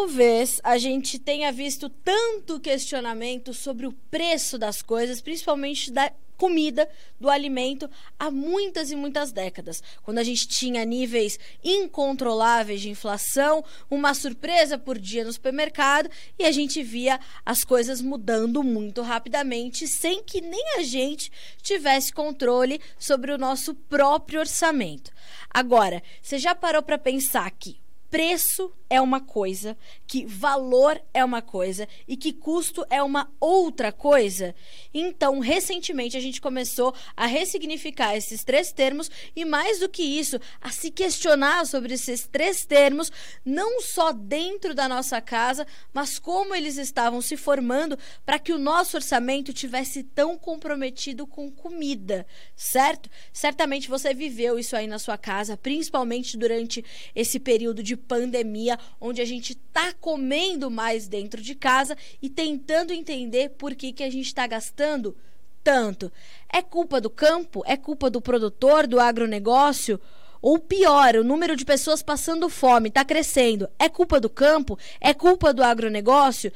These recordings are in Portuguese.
talvez a gente tenha visto tanto questionamento sobre o preço das coisas, principalmente da comida, do alimento, há muitas e muitas décadas. Quando a gente tinha níveis incontroláveis de inflação, uma surpresa por dia no supermercado e a gente via as coisas mudando muito rapidamente, sem que nem a gente tivesse controle sobre o nosso próprio orçamento. Agora, você já parou para pensar que preço é uma coisa, que valor é uma coisa e que custo é uma outra coisa. Então, recentemente a gente começou a ressignificar esses três termos e mais do que isso, a se questionar sobre esses três termos, não só dentro da nossa casa, mas como eles estavam se formando para que o nosso orçamento tivesse tão comprometido com comida, certo? Certamente você viveu isso aí na sua casa, principalmente durante esse período de pandemia onde a gente está comendo mais dentro de casa e tentando entender por que, que a gente está gastando tanto. É culpa do campo? É culpa do produtor, do agronegócio? Ou pior, o número de pessoas passando fome está crescendo. É culpa do campo? É culpa do agronegócio?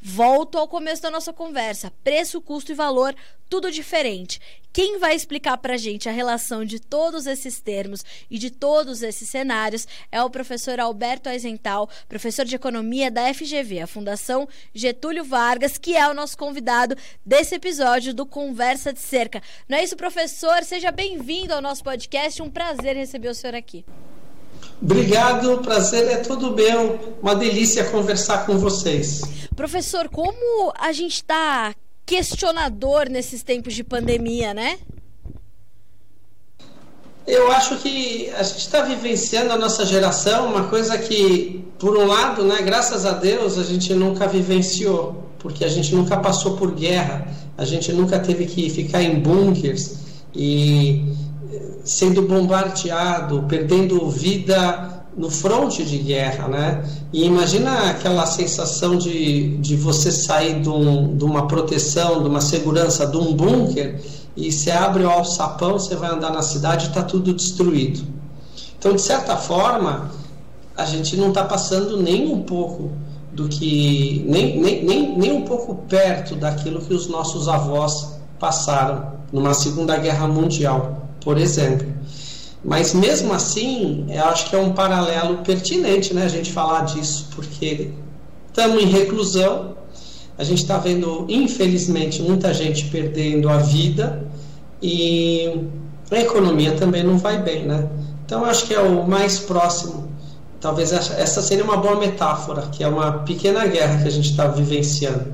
Volto ao começo da nossa conversa. Preço, custo e valor, tudo diferente. Quem vai explicar para a gente a relação de todos esses termos e de todos esses cenários é o professor Alberto Aizental, professor de economia da FGV, a Fundação Getúlio Vargas, que é o nosso convidado desse episódio do Conversa de Cerca. Não é isso, professor? Seja bem-vindo ao nosso podcast. Um prazer receber o senhor aqui. Obrigado, prazer é todo meu. Uma delícia conversar com vocês. Professor, como a gente está questionador nesses tempos de pandemia, né? Eu acho que a gente está vivenciando a nossa geração uma coisa que, por um lado, né, graças a Deus, a gente nunca vivenciou, porque a gente nunca passou por guerra, a gente nunca teve que ficar em bunkers e sendo bombardeado, perdendo vida no fronte de guerra, né? E imagina aquela sensação de, de você sair de, um, de uma proteção, de uma segurança, de um bunker, e você abre o alçapão, você vai andar na cidade e está tudo destruído. Então, de certa forma, a gente não está passando nem um pouco do que. Nem, nem, nem, nem um pouco perto daquilo que os nossos avós passaram numa Segunda Guerra Mundial por exemplo. Mas mesmo assim, eu acho que é um paralelo pertinente né, a gente falar disso, porque estamos em reclusão, a gente está vendo, infelizmente, muita gente perdendo a vida e a economia também não vai bem, né? Então, acho que é o mais próximo. Talvez essa seria uma boa metáfora, que é uma pequena guerra que a gente está vivenciando,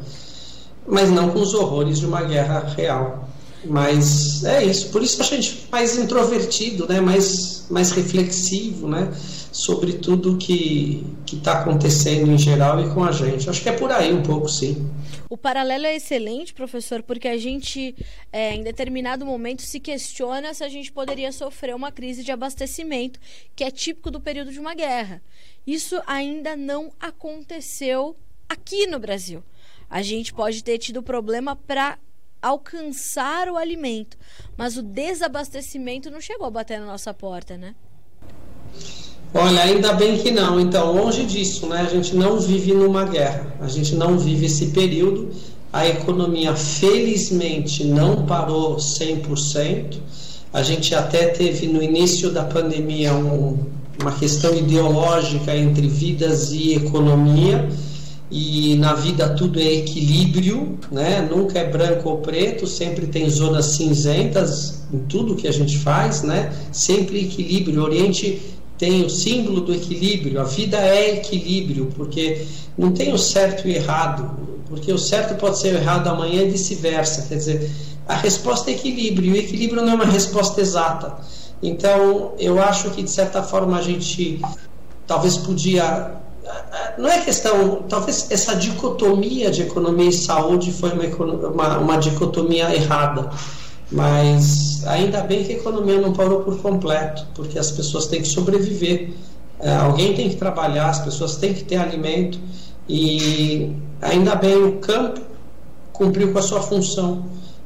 mas não com os horrores de uma guerra real. Mas é isso. Por isso a gente mais introvertido, né? mais, mais reflexivo né? sobre tudo que está acontecendo em geral e com a gente. Acho que é por aí um pouco, sim. O paralelo é excelente, professor, porque a gente, é, em determinado momento, se questiona se a gente poderia sofrer uma crise de abastecimento, que é típico do período de uma guerra. Isso ainda não aconteceu aqui no Brasil. A gente pode ter tido problema para alcançar o alimento, mas o desabastecimento não chegou a bater na nossa porta, né? Olha, ainda bem que não. Então, longe disso, né? A gente não vive numa guerra. A gente não vive esse período. A economia, felizmente, não parou 100%. A gente até teve no início da pandemia um, uma questão ideológica entre vidas e economia e na vida tudo é equilíbrio, né? Nunca é branco ou preto, sempre tem zonas cinzentas em tudo que a gente faz, né? Sempre equilíbrio. O Oriente tem o símbolo do equilíbrio. A vida é equilíbrio, porque não tem o certo e errado, porque o certo pode ser errado amanhã e vice-versa. Quer dizer, a resposta é equilíbrio. E o equilíbrio não é uma resposta exata. Então, eu acho que de certa forma a gente talvez podia não é questão, talvez essa dicotomia de economia e saúde foi uma, uma, uma, dicotomia errada, mas ainda bem que a economia não parou por completo, porque as pessoas têm que sobreviver, é, alguém tem que trabalhar, as pessoas têm que ter alimento, e ainda bem o campo cumpriu com a sua função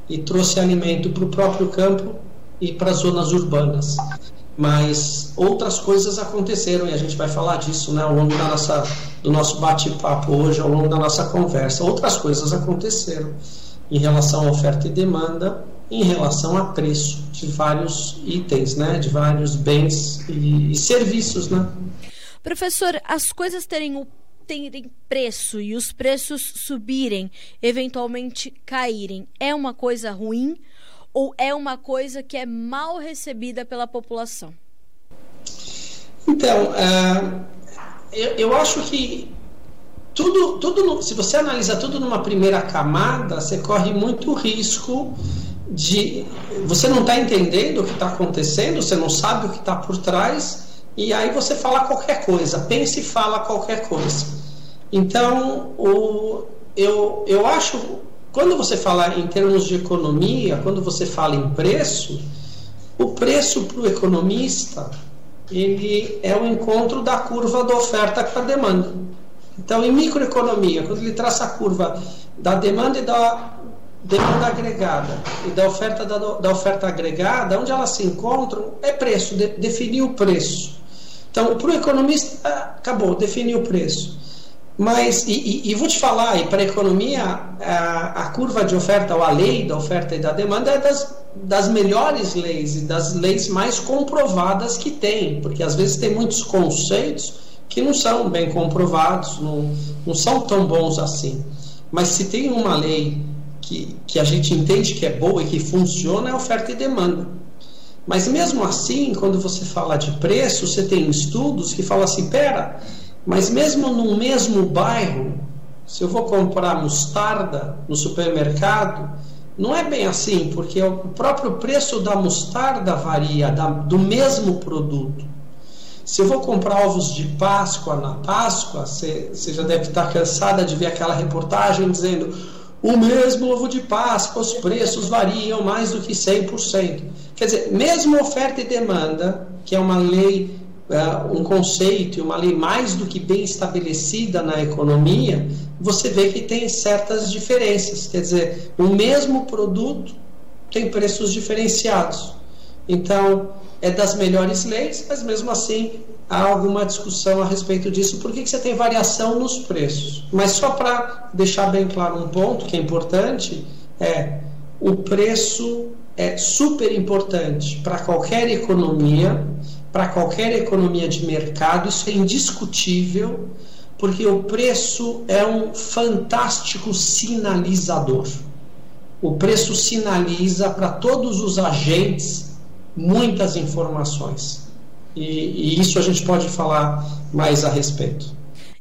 e trouxe alimento para o próprio campo e para as zonas urbanas. Mas outras coisas aconteceram e a gente vai falar disso né, ao longo da nossa, do nosso bate-papo hoje, ao longo da nossa conversa. Outras coisas aconteceram em relação à oferta e demanda, em relação a preço de vários itens, né, de vários bens e, e serviços. Né? Professor, as coisas terem o terem preço e os preços subirem, eventualmente caírem, é uma coisa ruim ou é uma coisa que é mal recebida pela população? Então, uh, eu, eu, acho que tudo, tudo, se você analisa tudo numa primeira camada, você corre muito risco de você não está entendendo o que está acontecendo, você não sabe o que está por trás e aí você fala qualquer coisa, pensa e fala qualquer coisa. Então, o, eu, eu acho quando você fala em termos de economia, quando você fala em preço, o preço para o economista ele é o encontro da curva da oferta com a demanda. Então, em microeconomia, quando ele traça a curva da demanda e da demanda agregada e da oferta da, da oferta agregada, onde elas se encontram é preço, de, definir o preço. Então, para o economista, acabou, definir o preço. Mas, e, e, e, vou te falar, e para a economia, a, a, curva de oferta, ou a lei da oferta e da demanda, é das, das melhores leis e das leis mais comprovadas que tem, porque às vezes tem muitos conceitos que não são bem comprovados, não, não são tão bons assim. Mas se tem uma lei que, que a gente entende que é boa e que funciona, é oferta e demanda. Mas mesmo assim, quando você fala de preço, você tem estudos que falam assim: pera mas mesmo no mesmo bairro, se eu vou comprar mostarda no supermercado, não é bem assim, porque o próprio preço da mostarda varia da, do mesmo produto. Se eu vou comprar ovos de Páscoa na Páscoa, você, já deve estar cansada de ver aquela reportagem dizendo o mesmo ovo de Páscoa, os preços variam mais do que 100%. Quer dizer, mesmo oferta e demanda, que é uma lei um conceito e uma lei mais do que bem estabelecida na economia, você vê que tem certas diferenças. Quer dizer, o mesmo produto tem preços diferenciados. Então, é das melhores leis, mas mesmo assim há alguma discussão a respeito disso. Por que, que você tem variação nos preços? Mas só para deixar bem claro um ponto que é importante, é o preço é super importante para qualquer economia para qualquer economia de mercado, isso é indiscutível, porque o preço é um fantástico sinalizador. O preço sinaliza para todos os agentes muitas informações. E, e, isso a gente pode falar mais a respeito.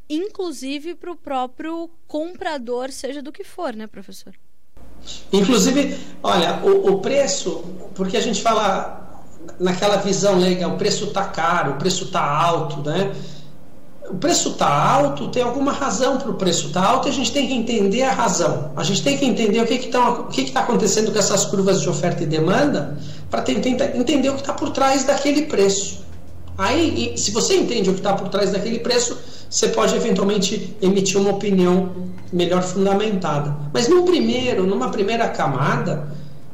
Inclusive para o próprio comprador, seja do que for, né, professor? Inclusive, olha, o, o preço, porque a gente fala naquela visão legal, o preço está caro, o preço está alto, né? O preço está alto, tem alguma razão para o preço estar tá alto a gente tem que entender a razão. A gente tem que entender o que está que que tá acontecendo com essas curvas de oferta e demanda para tentar entender o que está por trás daquele preço. Aí, se você entende o que está por trás daquele preço, você pode eventualmente emitir uma opinião melhor fundamentada. Mas no primeiro, numa primeira camada,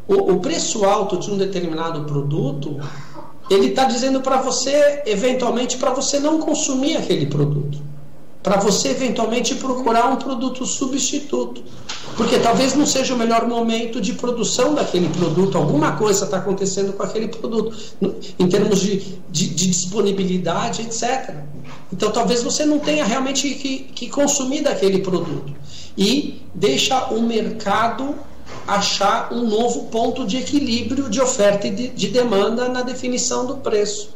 o, o preço alto de um determinado produto, ele está dizendo para você, eventualmente, para você não consumir aquele produto. Para você, eventualmente, procurar um produto substituto. Porque talvez não seja o melhor momento de produção daquele produto. Alguma coisa está acontecendo com aquele produto, em termos de, de, de, disponibilidade, etc. Então, talvez você não tenha realmente que, que consumir daquele produto. E deixa o mercado achar um novo ponto de equilíbrio de oferta e de, de demanda na definição do preço.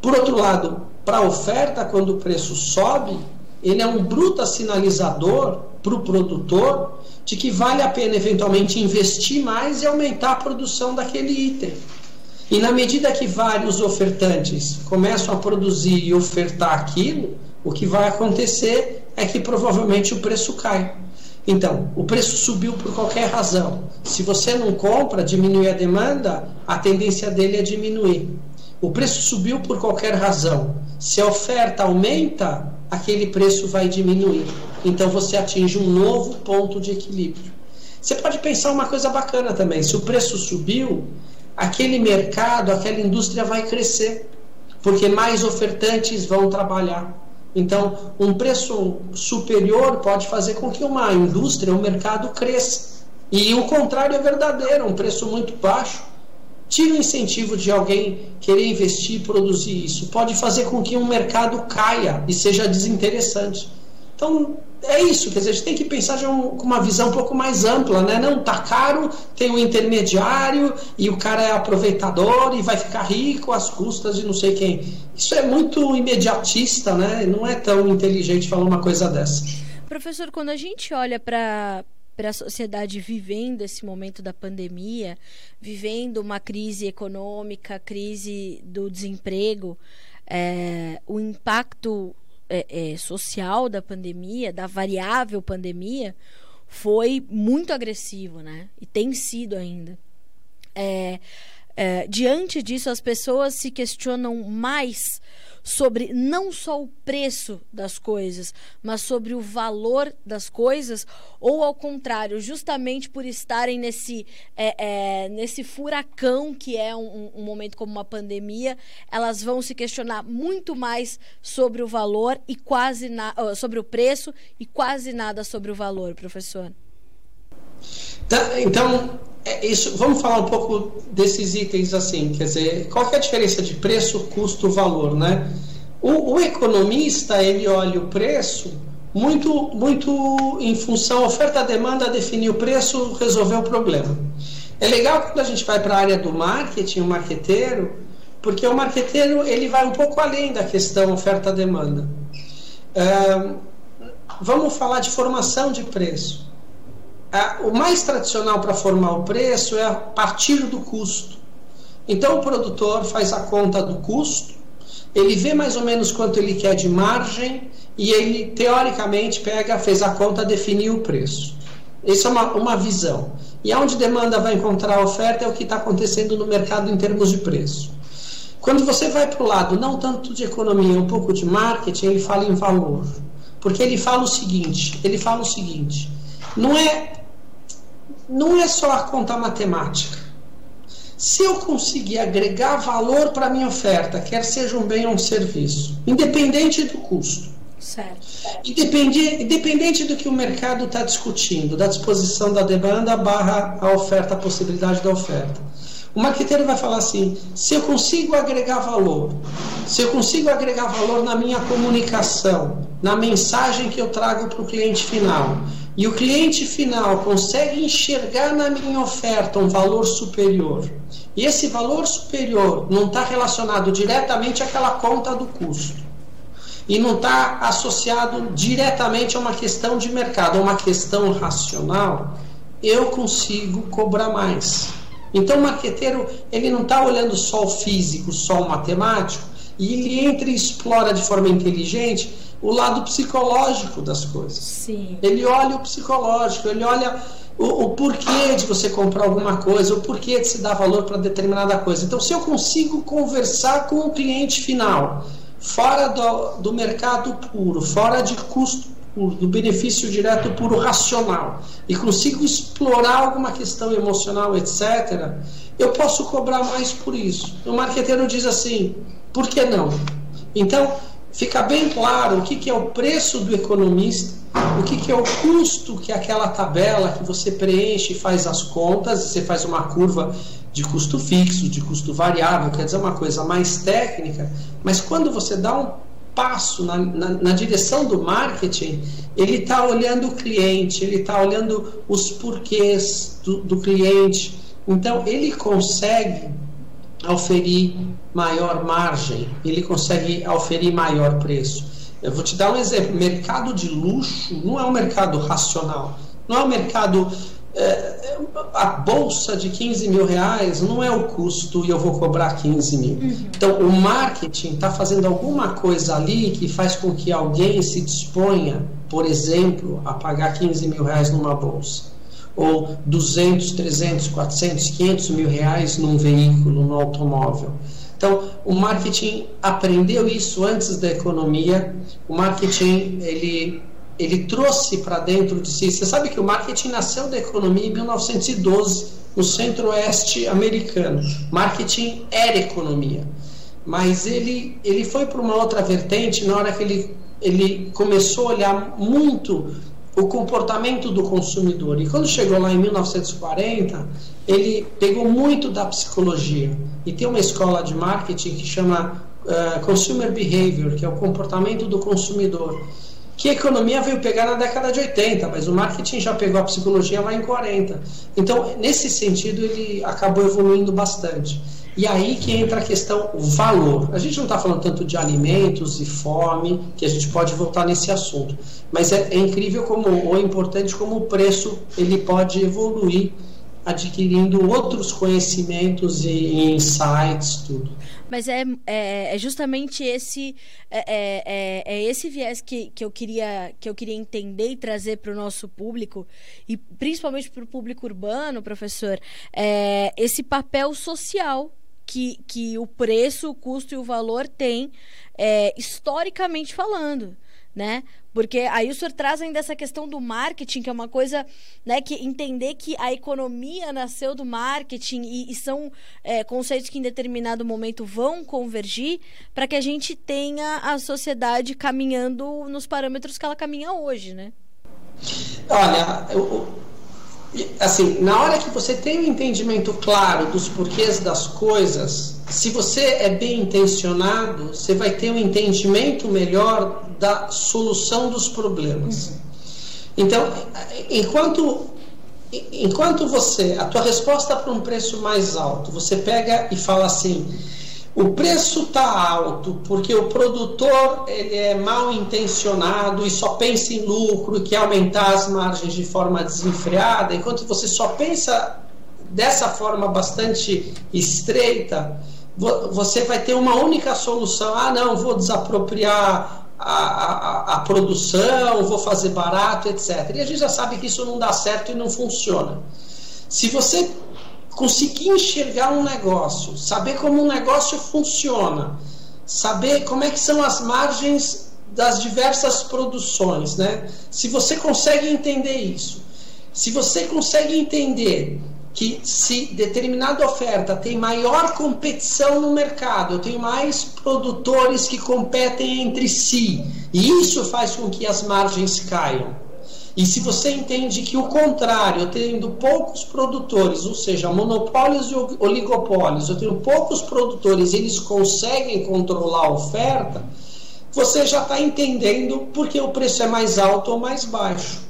Por outro lado, para a oferta, quando o preço sobe, ele é um bruto sinalizador para o produtor de que vale a pena eventualmente investir mais e aumentar a produção daquele item. E na medida que vários ofertantes começam a produzir e ofertar aquilo, o que vai acontecer é que provavelmente o preço cai. Então, o preço subiu por qualquer razão. Se você não compra, diminui a demanda, a tendência dele é diminuir. O preço subiu por qualquer razão. Se a oferta aumenta, aquele preço vai diminuir. Então você atinge um novo ponto de equilíbrio. Você pode pensar uma coisa bacana também. Se o preço subiu, aquele mercado, aquela indústria vai crescer. porque mais ofertantes vão trabalhar. Então, um preço superior pode fazer com que uma indústria, um mercado cresça. E o contrário é verdadeiro, um preço muito baixo tira o incentivo de alguém querer investir e produzir isso. Pode fazer com que um mercado caia e seja desinteressante. Então, é isso, quer dizer, a gente tem que pensar um, com uma visão um pouco mais ampla, né? Não, tá caro, tem um intermediário e o cara é aproveitador e vai ficar rico às custas de não sei quem. Isso é muito imediatista, né? Não é tão inteligente falar uma coisa dessa. Professor, quando a gente olha para para a sociedade vivendo esse momento da pandemia, vivendo uma crise econômica, crise do desemprego, é, o impacto é, é, social da pandemia, da variável pandemia, foi muito agressivo, né? E tem sido ainda. É, é, diante disso, as pessoas se questionam mais sobre não só o preço das coisas, mas sobre o valor das coisas, ou ao contrário, justamente por estarem nesse, é, é, nesse furacão que é um, um, momento como uma pandemia, elas vão se questionar muito mais sobre o valor e quase na, sobre o preço e quase nada sobre o valor, professor. Tá, então, é isso, vamos falar um pouco desses itens assim, quer dizer, qual é a diferença de preço, custo, valor, né? O, o economista, ele olha o preço muito, muito em função oferta-demanda, definir o preço, resolver o problema. É legal quando a gente vai para a área do marketing, o marqueteiro, porque o marqueteiro ele vai um pouco além da questão oferta-demanda. Vamos falar de formação de preço o mais tradicional para formar o preço é a partir do custo. Então o produtor faz a conta do custo, ele vê mais ou menos quanto ele quer de margem e ele teoricamente pega, fez a conta, definiu o preço. Isso é uma, uma visão. E onde demanda vai encontrar oferta é o que está acontecendo no mercado em termos de preço. Quando você vai para o lado não tanto de economia, um pouco de marketing, ele fala em valor. Porque ele fala o seguinte, ele fala o seguinte, não é não é só a conta matemática. Se eu conseguir agregar valor para a minha oferta, quer seja um bem ou um serviço, independente do custo, certo. Independente, independente do que o mercado está discutindo, da disposição da demanda barra a oferta, a possibilidade da oferta. O marqueteiro vai falar assim: se eu consigo agregar valor, se eu consigo agregar valor na minha comunicação, na mensagem que eu trago para o cliente final, e o cliente final consegue enxergar na minha oferta um valor superior, e esse valor superior não está relacionado diretamente àquela conta do custo, e não está associado diretamente a uma questão de mercado, a uma questão racional, eu consigo cobrar mais. Então o marqueteiro ele não está olhando só o físico, só o matemático, e ele entra e explora de forma inteligente o lado psicológico das coisas. Sim. Ele olha o psicológico, ele olha o, o, porquê de você comprar alguma coisa, o porquê de se dar valor para determinada coisa. Então, se eu consigo conversar com o cliente final, fora do, do mercado puro, fora de custo do benefício direto puro racional e consigo explorar alguma questão emocional, etc., eu posso cobrar mais por isso. O marqueteiro diz assim: por que não? Então, fica bem claro o que, que é o preço do economista, o que, que é o custo que aquela tabela que você preenche e faz as contas, você faz uma curva de custo fixo, de custo variável, quer dizer, uma coisa mais técnica, mas quando você dá um passo na, na, na direção do marketing, ele está olhando o cliente, ele está olhando os porquês do, do cliente. Então, ele consegue oferir maior margem, ele consegue oferir maior preço. Eu vou te dar um exemplo: mercado de luxo não é um mercado racional, não é um mercado é, a bolsa de 15 mil reais não é o custo e eu vou cobrar 15 mil. Uhum. Então, o marketing está fazendo alguma coisa ali que faz com que alguém se disponha, por exemplo, a pagar 15 mil reais numa bolsa. Ou 200, 300, 400, 500 mil reais num veículo, num automóvel. Então, o marketing aprendeu isso antes da economia. O marketing, ele ele trouxe para dentro de si. Você sabe que o marketing nasceu da economia em 1912, no centro-oeste americano. Marketing era economia. mas ele, ele foi para uma outra vertente na hora que ele, ele começou a olhar muito o comportamento do consumidor. E quando chegou lá em 1940, ele pegou muito da psicologia. E tem uma escola de marketing que chama uh, Consumer Behavior, que é o comportamento do consumidor. Que a economia veio pegar na década de 80, mas o marketing já pegou a psicologia lá em 40. Então, nesse sentido, ele acabou evoluindo bastante. E aí que entra a questão valor. A gente não está falando tanto de alimentos e fome, que a gente pode voltar nesse assunto. Mas é, é incrível como, ou é importante como o preço ele pode evoluir adquirindo outros conhecimentos e insights, tudo. Mas é, é, é justamente esse é, é, é, é, esse viés que, que, eu queria, que eu queria entender e trazer para o nosso público, e principalmente para o público urbano, professor, é esse papel social que, que o preço, o custo e o valor têm historicamente falando. Né? Porque aí o senhor traz ainda essa questão do marketing, que é uma coisa, né, que entender que a economia nasceu do marketing e, e são é, conceitos que em determinado momento vão convergir para que a gente tenha a sociedade caminhando nos parâmetros que ela caminha hoje, né? Olha, eu, assim, na hora que você tem um entendimento claro dos porquês das coisas, se você é bem intencionado, você vai ter um entendimento melhor da solução dos problemas. Então, enquanto enquanto você, a tua resposta para um preço mais alto, você pega e fala assim: o preço está alto porque o produtor ele é mal intencionado e só pensa em lucro e quer aumentar as margens de forma desenfreada, enquanto você só pensa dessa forma bastante estreita, você vai ter uma única solução. Ah, não, vou desapropriar a, a, a, produção, vou fazer barato, etc. E a gente já sabe que isso não dá certo e não funciona. Se você conseguir enxergar um negócio, saber como um negócio funciona, saber como é que são as margens das diversas produções, né? Se você consegue entender isso, se você consegue entender que se determinada oferta tem maior competição no mercado, tenho mais produtores que competem entre si, e isso faz com que as margens caiam. E se você entende que o contrário, eu tendo poucos produtores, ou seja, monopólios e oligopólios, eu tenho poucos produtores, eles conseguem controlar a oferta, você já está entendendo porque o preço é mais alto ou mais baixo.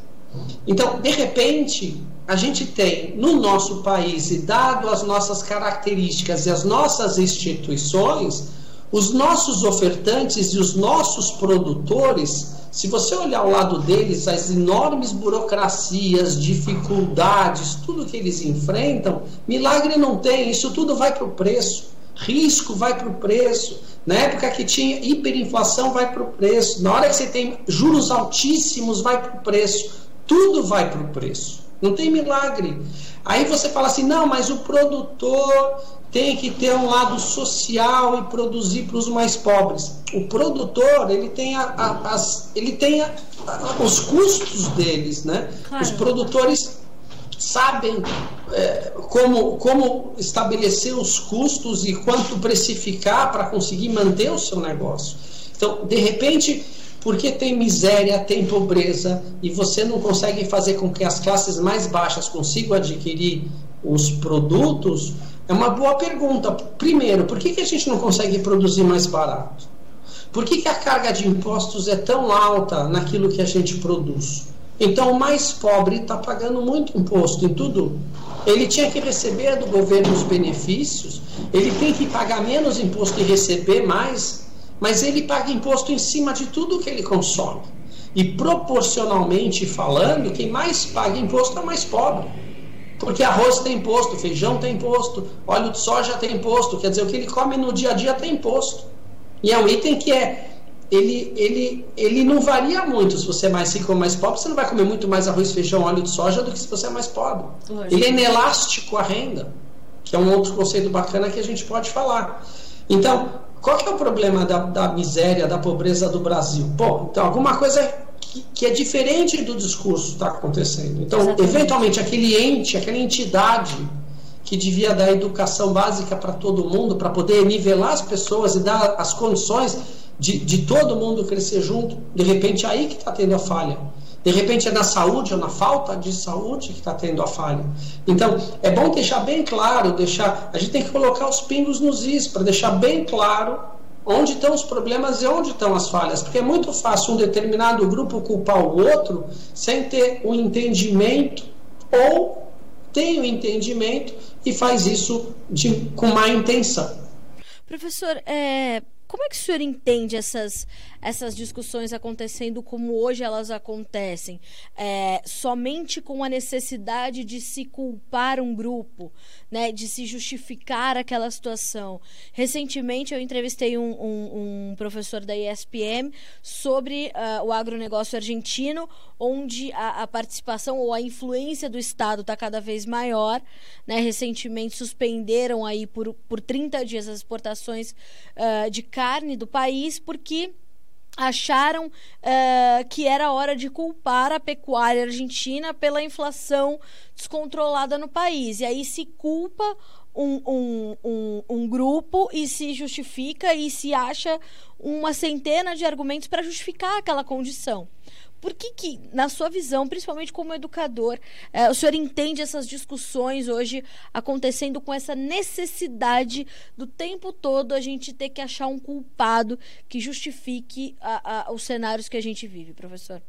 Então, de repente, a gente tem no nosso país, e dado as nossas características e as nossas instituições, os nossos ofertantes e os nossos produtores se você olhar ao lado deles, as enormes burocracias, dificuldades, tudo que eles enfrentam, milagre não tem, isso tudo vai para o preço. Risco vai para o preço. Na época que tinha hiperinflação, vai para o preço. Na hora que você tem juros altíssimos, vai para o preço. Tudo vai para o preço. Não tem milagre. Aí você fala assim: não, mas o produtor tem que ter um lado social e produzir para os mais pobres. O produtor ele tem, a, a, as, ele tem a, os custos deles, né? Claro. Os produtores sabem é, como, como estabelecer os custos e quanto precificar para conseguir manter o seu negócio. Então, de repente, porque tem miséria, tem pobreza e você não consegue fazer com que as classes mais baixas consigam adquirir os produtos, é uma boa pergunta. Primeiro, por que, que a gente não consegue produzir mais barato? Por que, que a carga de impostos é tão alta naquilo que a gente produz? Então, o mais pobre está pagando muito imposto em tudo. Ele tinha que receber do governo os benefícios, ele tem que pagar menos imposto e receber mais, mas ele paga imposto em cima de tudo que ele consome. E proporcionalmente falando, quem mais paga imposto é o mais pobre. Porque arroz tem imposto, feijão tem imposto, óleo de soja tem imposto, quer dizer, o que ele come no dia a dia tem imposto. E é um item que é. Ele, ele, ele não varia muito se você é mais rico ou mais pobre, você não vai comer muito mais arroz, feijão, óleo de soja do que se você é mais pobre. Lógico. Ele é inelástico à renda, que é um outro conceito bacana que a gente pode falar. Então, qual que é o problema da, da miséria, da pobreza do Brasil? Bom, então alguma coisa que, que é diferente do discurso que está acontecendo. Então, Exatamente. eventualmente, aquele ente, aquela entidade que devia dar educação básica para todo mundo, para poder nivelar as pessoas e dar as condições de, de todo mundo crescer junto. De repente, é aí que está tendo a falha. De repente é na saúde ou na falta de saúde que está tendo a falha. Então, é bom deixar bem claro, deixar. A gente tem que colocar os pingos nos is para deixar bem claro onde estão os problemas e onde estão as falhas. Porque é muito fácil um determinado grupo culpar o outro sem ter o um entendimento ou tem o um entendimento e faz isso de, com má intenção. Professor, é, como é que o senhor entende essas, essas discussões acontecendo como hoje elas acontecem? É, somente com a necessidade de se culpar um grupo, né, de se justificar aquela situação. Recentemente eu entrevistei um, um, um professor da ESPM sobre uh, o agronegócio argentino, onde a, a, participação ou a influência do Estado está cada vez maior. Né? Recentemente suspenderam aí por, por 30 dias as exportações uh, de carne do país, porque acharam uh, que era hora de culpar a pecuária argentina pela inflação descontrolada no país. E aí se culpa um, um, um, um, grupo e se justifica e se acha uma centena de argumentos para justificar aquela condição. Por que, que, na sua visão, principalmente como educador, eh, o senhor entende essas discussões hoje acontecendo com essa necessidade do tempo todo a gente ter que achar um culpado que justifique a, a, os cenários que a gente vive, professor?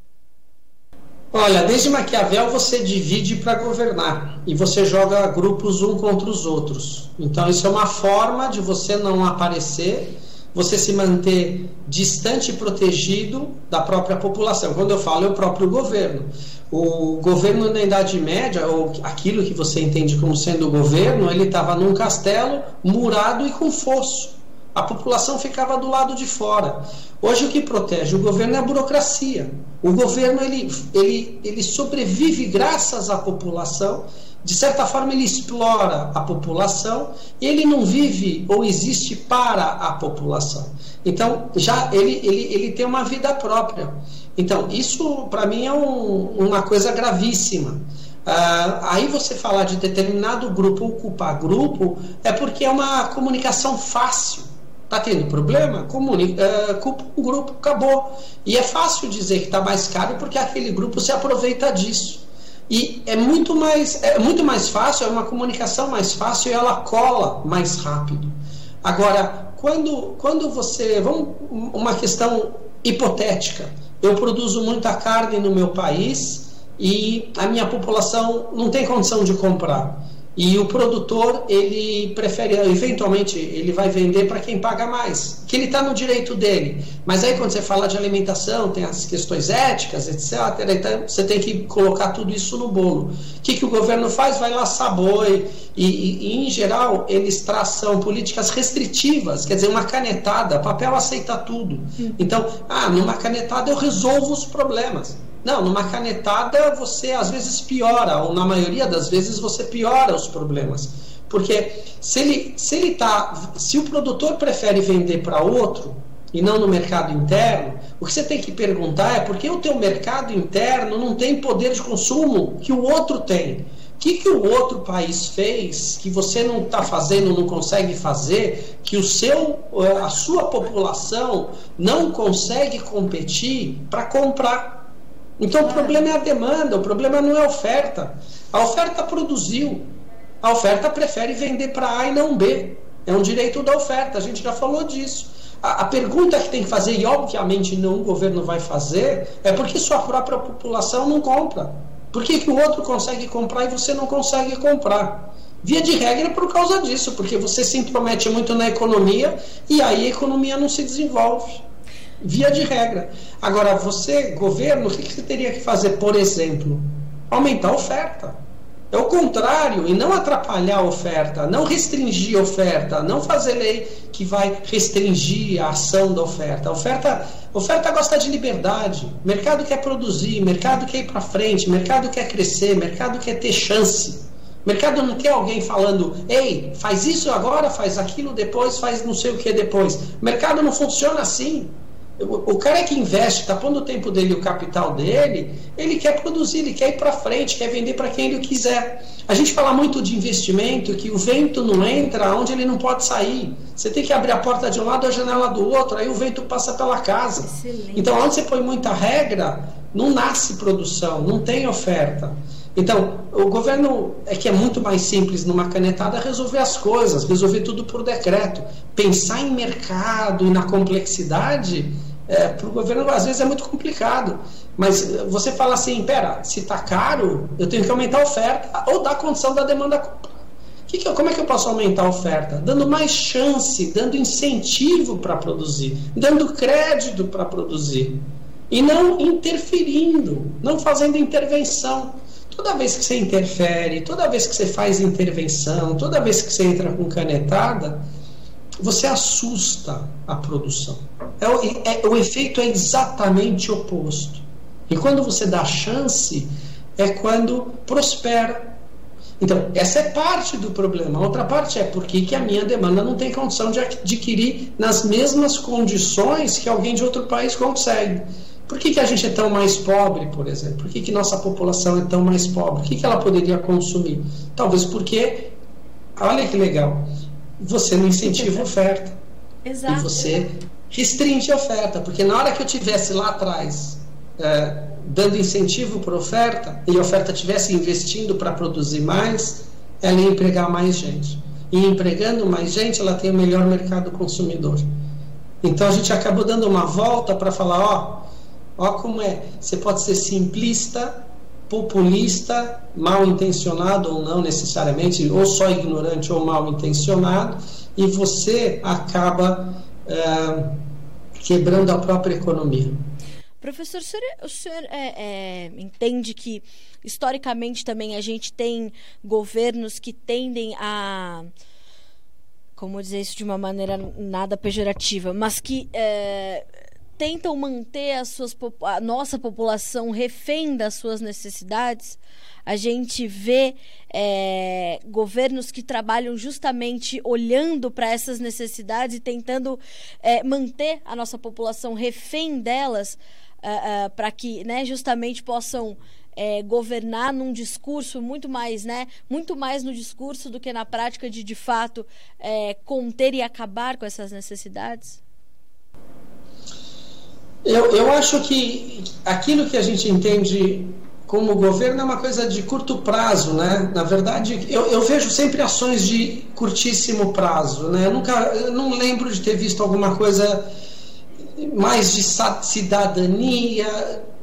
Olha, desde Maquiavel você divide para governar e você joga grupos um contra os outros. Então, isso é uma forma de você não aparecer você se manter distante e protegido da própria população. Quando eu falo, é o próprio governo. O governo na Idade Média, ou aquilo que você entende como sendo o governo, ele estava num castelo murado e com fosso. A população ficava do lado de fora. Hoje o que protege o governo é a burocracia. O governo ele, ele, ele sobrevive graças à população de certa forma ele explora a população ele não vive ou existe para a população. Então, já ele, ele, ele tem uma vida própria. Então, isso para mim é um, uma coisa gravíssima. Uh, aí você falar de determinado grupo ocupar grupo é porque é uma comunicação fácil. Está tendo problema? Comunica, uh, culpa um grupo, acabou. E é fácil dizer que está mais caro porque aquele grupo se aproveita disso. E é muito mais, é muito mais fácil, é uma comunicação mais fácil e ela cola mais rápido. Agora, quando, quando você. Vamos, uma questão hipotética. Eu produzo muita carne no meu país e a minha população não tem condição de comprar. E o produtor, ele prefere, eventualmente, ele vai vender para quem paga mais, que ele está no direito dele. Mas aí, quando você fala de alimentação, tem as questões éticas, etc., então você tem que colocar tudo isso no bolo. O que, que o governo faz? Vai lá boi, e, e, e, em geral, eles traçam políticas restritivas, quer dizer, uma canetada, papel aceita tudo. Então, ah, numa canetada eu resolvo os problemas. Não, numa canetada você às vezes piora, ou na maioria das vezes você piora os problemas. Porque se ele, se ele tá, se o produtor prefere vender para outro e não no mercado interno, o que você tem que perguntar é por que o teu mercado interno não tem poder de consumo que o outro tem. O que, que o outro país fez que você não está fazendo, não consegue fazer, que o seu, a sua população não consegue competir para comprar? Então o problema é a demanda, o problema não é a oferta. A oferta produziu. A oferta prefere vender para A e não B. É um direito da oferta, a gente já falou disso. A, a pergunta que tem que fazer, e obviamente não o governo vai fazer, é por que sua própria população não compra? Por que, que o outro consegue comprar e você não consegue comprar? Via de regra é por causa disso, porque você se intromete muito na economia e aí a economia não se desenvolve via de regra. Agora, você, governo, o que você teria que fazer, por exemplo? Aumentar a oferta. É o contrário, e não atrapalhar a oferta, não restringir a oferta, não fazer lei que vai restringir a ação da oferta. A oferta, oferta gosta de liberdade. Mercado quer produzir, mercado quer ir para frente, mercado quer crescer, mercado quer ter chance. Mercado não quer alguém falando, ei, faz isso agora, faz aquilo depois, faz não sei o que depois. Mercado não funciona assim. O, cara que investe, está pondo o tempo dele, o capital dele, ele quer produzir, ele quer ir para frente, quer vender para quem ele quiser. A gente fala muito de investimento, que o vento não entra onde ele não pode sair. Você tem que abrir a porta de um lado e a janela do outro, aí o vento passa pela casa. Excelente. Então, onde você põe muita regra, não nasce produção, não tem oferta. Então, o governo é que é muito mais simples numa canetada resolver as coisas, resolver tudo por decreto. Pensar em mercado e na complexidade, é, para o governo às vezes é muito complicado. Mas você fala assim: pera, se está caro, eu tenho que aumentar a oferta ou dar condição da demanda que que eu, como é que eu posso aumentar a oferta? Dando mais chance, dando incentivo para produzir, dando crédito para produzir. E não interferindo, não fazendo intervenção. Toda vez que você interfere, toda vez que você faz intervenção, toda vez que você entra com canetada, você assusta a produção. É, é, o efeito é exatamente oposto. E quando você dá chance, é quando prospera. Então, essa é parte do problema. A outra parte é por que a minha demanda não tem condição de adquirir nas mesmas condições que alguém de outro país consegue. Por que, que a gente é tão mais pobre, por exemplo? Por que, que nossa população é tão mais pobre? O que, que ela poderia consumir? Talvez porque, olha que legal, você não incentiva a oferta. Exato. E você restringe a oferta, porque na hora que eu tivesse lá atrás é, dando incentivo para oferta e a oferta tivesse investindo para produzir mais, ela ia empregar mais gente. E empregando mais gente, ela tem o melhor mercado consumidor. Então a gente acabou dando uma volta para falar, ó, Olha como é. Você pode ser simplista, populista, mal intencionado ou não necessariamente, ou só ignorante ou mal intencionado, e você acaba é, quebrando a própria economia. Professor, o senhor, o senhor é, é, entende que historicamente também a gente tem governos que tendem a como dizer isso de uma maneira nada pejorativa, mas que é, tentam manter as suas, a nossa população refém das suas necessidades. A gente vê é, governos que trabalham justamente olhando para essas necessidades e tentando é, manter a nossa população refém delas, é, é para que né, justamente possam é, governar num discurso muito mais, né, muito mais no discurso do que na prática de de fato conter e acabar com essas necessidades. Eu, eu acho que aquilo que a gente entende como governo é uma coisa de curto prazo, né? Na verdade, eu, eu vejo sempre ações de curtíssimo prazo, né? Eu nunca, eu não lembro de ter visto alguma coisa mais de cidadania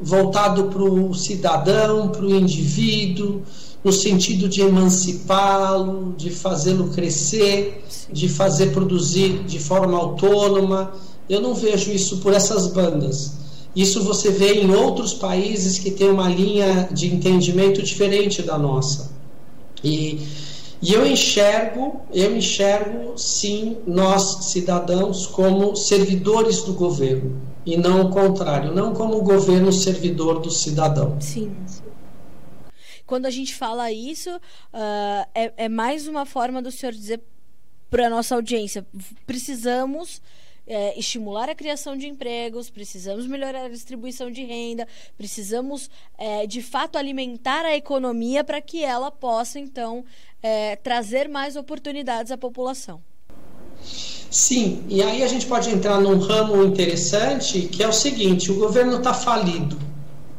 voltado para o cidadão, para o indivíduo, no sentido de emancipá-lo, de fazê-lo crescer, de fazer produzir de forma autônoma eu não vejo isso por essas bandas. Isso você vê em outros países que têm uma linha de entendimento diferente da nossa. E, e eu enxergo, eu enxergo sim nós cidadãos como servidores do governo e não o contrário, não como o governo servidor do cidadão. Sim. Quando a gente fala isso, uh, é, é mais uma forma do senhor dizer para nossa audiência: precisamos é, estimular a criação de empregos, precisamos melhorar a distribuição de renda, precisamos, é, de fato, alimentar a economia para que ela possa, então, é, trazer mais oportunidades à população. Sim, e aí a gente pode entrar num ramo interessante que é o seguinte: o governo está falido.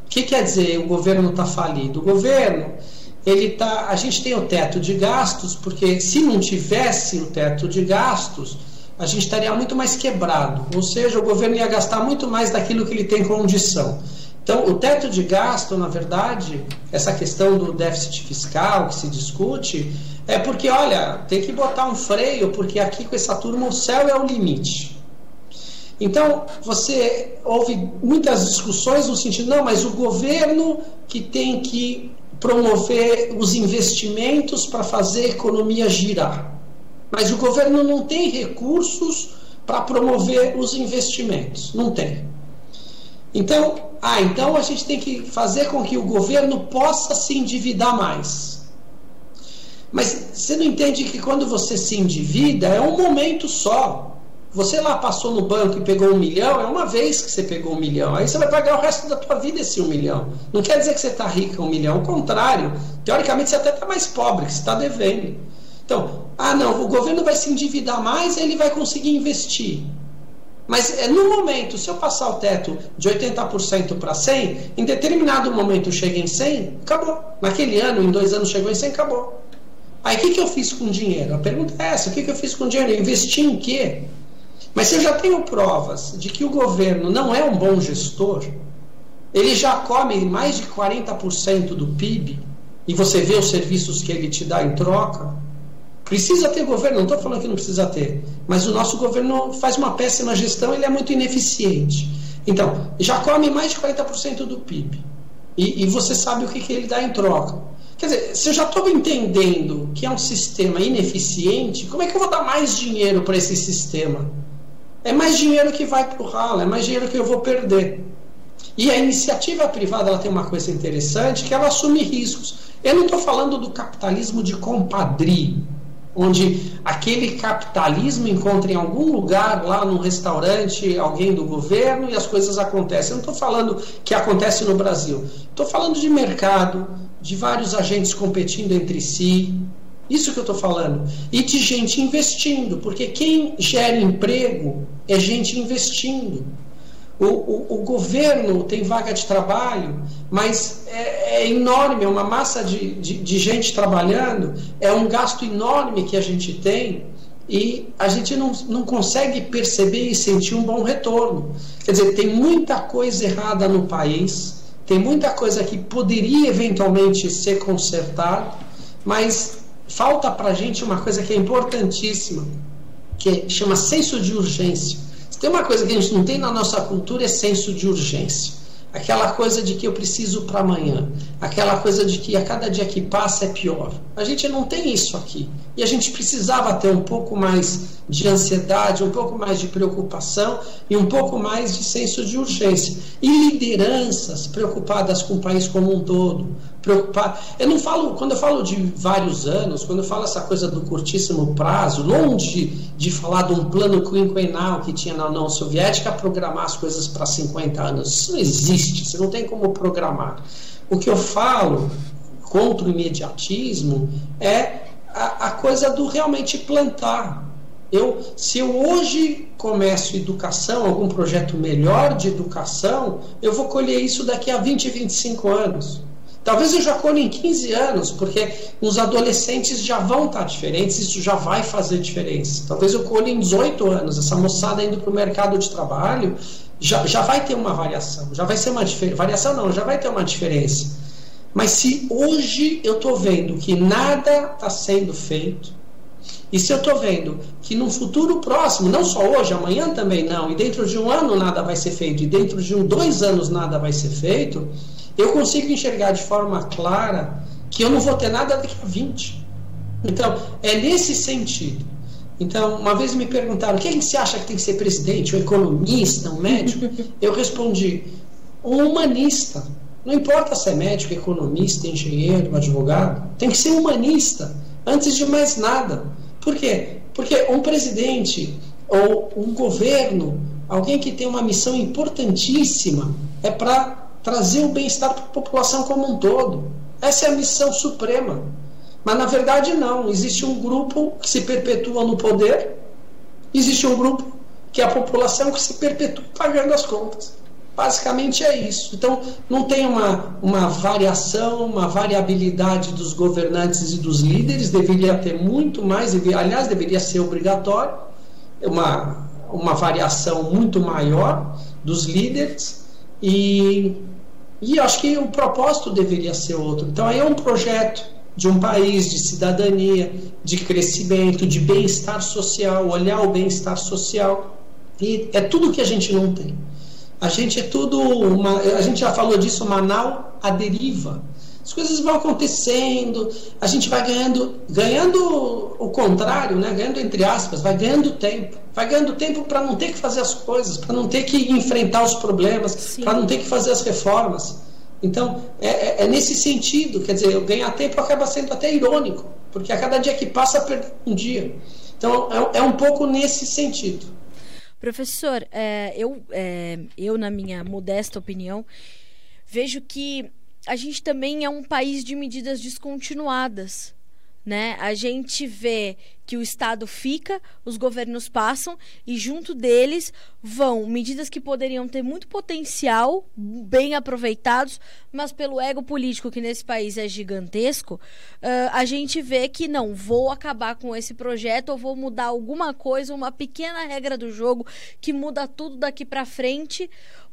O que quer dizer o governo está falido? O governo ele tá, a gente tem o teto de gastos, porque se não tivesse o teto de gastos, a gente estaria muito mais quebrado, ou seja, o governo ia gastar muito mais daquilo que ele tem condição. Então, o teto de gasto, na verdade, essa questão do déficit fiscal que se discute, é porque, olha, tem que botar um freio, porque aqui com essa turma o céu é o limite. Então, você ouve muitas discussões no sentido, não, mas o governo que tem que promover os investimentos para fazer a economia girar mas o governo não tem recursos para promover os investimentos. Não tem. Então, ah, então a gente tem que fazer com que o governo possa se endividar mais. Mas você não entende que quando você se endivida é um momento só. Você lá passou no banco e pegou um milhão, é uma vez que você pegou um milhão. Aí você vai pagar o resto da tua vida esse um milhão. Não quer dizer que você está rico um milhão, ao contrário. Teoricamente você até está mais pobre, que você está devendo. Então, ah não, o governo vai se endividar mais ele vai conseguir investir. Mas é, no momento, se eu passar o teto de 80% para 100%, em determinado momento chega em 100%, acabou. Naquele ano, em dois anos chegou em 100%, acabou. Aí o que, que eu fiz com o dinheiro? A pergunta é essa: o que, que eu fiz com o dinheiro? Eu investi em quê? Mas se eu já tenho provas de que o governo não é um bom gestor, ele já come mais de 40% do PIB, e você vê os serviços que ele te dá em troca, precisa ter governo, não estou falando que não precisa ter, mas o nosso governo faz uma péssima gestão, ele é muito ineficiente. Então, já come mais de 40% do PIB. E, e, você sabe o que, que ele dá em troca. Quer dizer, se eu já estou entendendo que é um sistema ineficiente, como é que eu vou dar mais dinheiro para esse sistema? é mais dinheiro que vai para o ralo, é mais dinheiro que eu vou perder. E a iniciativa privada ela tem uma coisa interessante que ela assume riscos. Eu não estou falando do capitalismo de compadrio, onde aquele capitalismo encontra em algum lugar, lá num restaurante, alguém do governo e as coisas acontecem. Eu não estou falando que acontece no Brasil. Estou falando de mercado, de vários agentes competindo entre si, isso que eu estou falando. E de gente investindo, porque quem gera emprego é gente investindo. O, o, o governo tem vaga de trabalho, mas é, é enorme, é uma massa de, de, de gente trabalhando, é um gasto enorme que a gente tem e a gente não, não consegue perceber e sentir um bom retorno. Quer dizer, tem muita coisa errada no país, tem muita coisa que poderia eventualmente ser consertada, mas falta para a gente uma coisa que é importantíssima, que chama senso de urgência. Tem uma coisa que a gente não tem na nossa cultura é senso de urgência. Aquela coisa de que eu preciso para amanhã, aquela coisa de que a cada dia que passa é pior. A gente não tem isso aqui. E a gente precisava ter um pouco mais de ansiedade, um pouco mais de preocupação e um pouco mais de senso de urgência. E lideranças preocupadas com o país como um todo. Preocupar. Eu não falo, quando eu falo de vários anos, quando eu falo essa coisa do curtíssimo prazo, longe de falar de um plano quinquenal que tinha na União Soviética, programar as coisas para 50 anos. Isso não existe, você não tem como programar. O que eu falo contra o imediatismo é a, a coisa do realmente plantar. Eu, se eu hoje começo educação, algum projeto melhor de educação, eu vou colher isso daqui a 20, 25 anos. Talvez eu já colhe em 15 anos, porque os adolescentes já vão estar diferentes, isso já vai fazer diferença. Talvez eu colhe em 18 anos, essa moçada indo para o mercado de trabalho, já, já vai ter uma variação, já vai ser uma diferença. Variação não, já vai ter uma diferença. Mas se hoje eu estou vendo que nada está sendo feito, e se eu estou vendo que no futuro próximo, não só hoje, amanhã também não, e dentro de um ano nada vai ser feito, e dentro de um dois anos nada vai ser feito, eu consigo enxergar de forma clara que eu não vou ter nada daqui a 20. Então, é nesse sentido. Então, uma vez me perguntaram: quem você acha que tem que ser presidente? Um economista, um médico? Eu respondi: um humanista. Não importa se é médico, economista, engenheiro, advogado, tem que ser humanista, antes de mais nada. Por quê? Porque um presidente ou um governo, alguém que tem uma missão importantíssima, é para trazer o bem-estar para a população como um todo. Essa é a missão suprema. Mas na verdade não, existe um grupo que se perpetua no poder, existe um grupo que é a população que se perpetua pagando as contas. Basicamente é isso. Então, não tem uma, uma variação, uma variabilidade dos governantes e dos líderes, deveria ter muito mais, aliás, deveria ser obrigatório, uma, uma variação muito maior dos líderes, e, e acho que o propósito deveria ser outro. Então, aí é um projeto de um país, de cidadania, de crescimento, de bem-estar social, olhar o bem-estar social, e é tudo que a gente não tem. A gente é tudo, uma, a gente já falou disso, Manau a deriva. As coisas vão acontecendo, a gente vai ganhando, ganhando o contrário, né? ganhando entre aspas, vai ganhando tempo. Vai ganhando tempo para não ter que fazer as coisas, para não ter que enfrentar os problemas, para não ter que fazer as reformas. Então, é, é, é, nesse sentido, quer dizer, ganhar tempo acaba sendo até irônico, porque a cada dia que passa, perde um dia. Então, é, é um pouco nesse sentido. Professor, é, eu, é, eu, na minha modesta opinião, vejo que a gente também é um país de medidas descontinuadas né? A gente vê que o Estado fica, os governos passam e junto deles vão medidas que poderiam ter muito potencial, bem aproveitados, mas pelo ego político que nesse país é gigantesco, uh, a gente vê que não, vou acabar com esse projeto ou vou mudar alguma coisa, uma pequena regra do jogo que muda tudo daqui para frente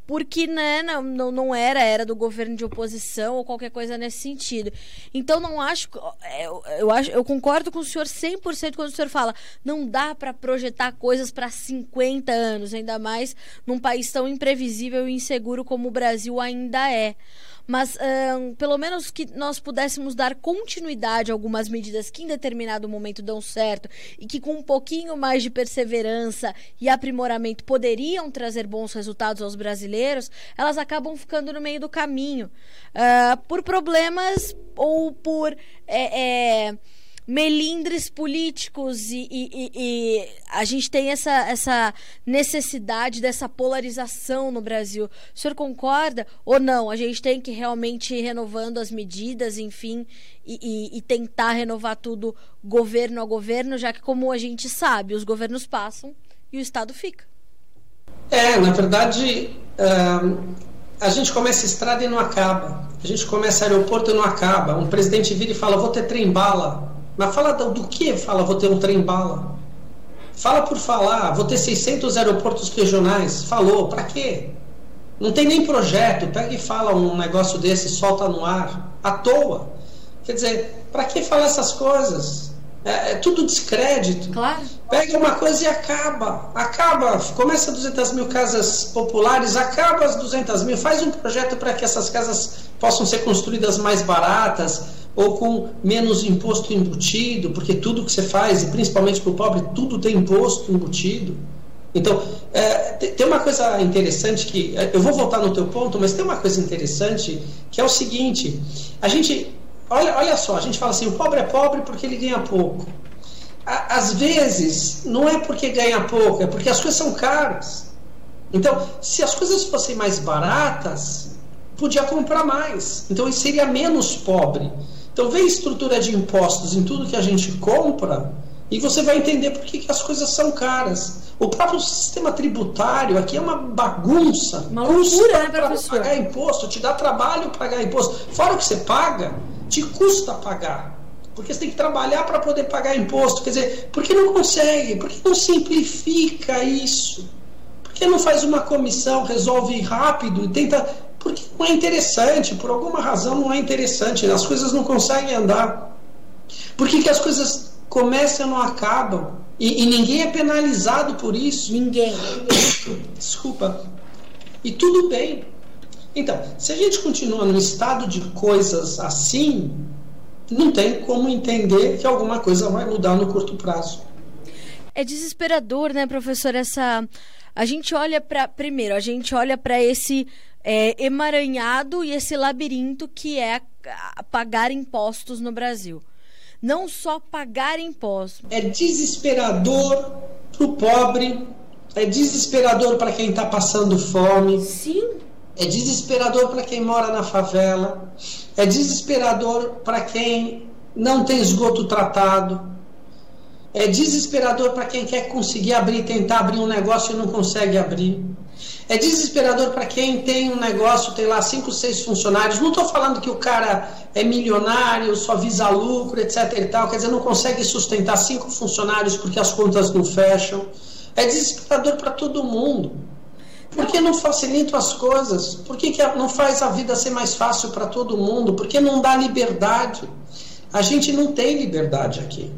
porque né, não, não era, era do governo de oposição ou qualquer coisa nesse sentido. Então não acho, é, eu, eu, acho, eu concordo com o senhor 100% quando o senhor fala, não dá para projetar coisas para 50 anos, ainda mais num país tão imprevisível e inseguro como o Brasil ainda é mas um, pelo menos que nós pudéssemos dar continuidade a algumas medidas que em determinado momento dão certo e que com um pouquinho mais de perseverança e aprimoramento poderiam trazer bons resultados aos brasileiros, elas acabam ficando no meio do caminho. Uh, por problemas ou por é, é, melindres políticos e, e, e, a gente tem essa, essa necessidade dessa polarização no Brasil. O senhor concorda ou não? A gente tem que realmente ir renovando as medidas, enfim, e, e tentar renovar tudo governo a governo, já que, como a gente sabe, os governos passam e o Estado fica. É, na verdade, a gente começa estrada e não acaba. A gente começa aeroporto e não acaba. Um presidente vira e fala: vou ter trem-bala mas fala do, do que fala vou ter um trem-bala? Fala por falar, vou ter 600 aeroportos regionais. Falou, para quê? Não tem nem projeto. Pega e fala um negócio desse, solta no ar, à toa. Quer dizer, para que falar essas coisas? É, é, tudo descrédito. Claro. Pega uma coisa e acaba. Acaba. Começa 200 mil casas populares, acaba as 200 mil. Faz um projeto para que essas casas possam ser construídas mais baratas, ou com menos imposto embutido, porque tudo que você faz, e principalmente para o pobre, tudo tem imposto embutido. Então, é, tem uma coisa interessante que. É, eu vou voltar no teu ponto, mas tem uma coisa interessante que é o seguinte: a gente. Olha, olha só, a gente fala assim: o pobre é pobre porque ele ganha pouco. às vezes, não é porque ganha pouco, é porque as coisas são caras. Então, se as coisas fossem mais baratas, podia comprar mais. Então, ele seria menos pobre. Então, vê a estrutura de impostos em tudo que a gente compra e você vai entender por que, que as coisas são caras. O próprio sistema tributário aqui é uma bagunça. Uma loucura, né, professor? pagar imposto, te dá trabalho pagar imposto. Fora o que você paga, te custa pagar. Porque você tem que trabalhar para poder pagar imposto. Quer dizer, por que não consegue? Por que não simplifica isso? Por que não faz uma comissão, resolve rápido e tenta porque não é interessante, por alguma razão não é interessante, as coisas não conseguem andar. Por que, que as coisas começam e não acabam? E, e ninguém é penalizado por isso? Ninguém. Desculpa. E tudo bem. Então, se a gente continua num estado de coisas assim, não tem como entender que alguma coisa vai mudar no curto prazo. É desesperador, né, professor? Essa a gente olha para primeiro, a gente olha para esse é, emaranhado e esse labirinto que é pagar impostos no Brasil. Não só pagar impostos. É desesperador para o pobre, é desesperador para quem está passando fome. Sim. É desesperador para quem mora na favela. É desesperador para quem não tem esgoto tratado. É desesperador para quem quer conseguir abrir, tentar abrir um negócio e não consegue abrir. É desesperador para quem tem um negócio, tem lá cinco, seis funcionários. Não estou falando que o cara é milionário, só visa lucro, etc. e tal. Quer dizer, não consegue sustentar cinco funcionários porque as contas não fecham. É desesperador para todo mundo. Por que não facilita as coisas? Por que, que não faz a vida ser mais fácil para todo mundo? Por que não dá liberdade? A gente não tem liberdade aqui.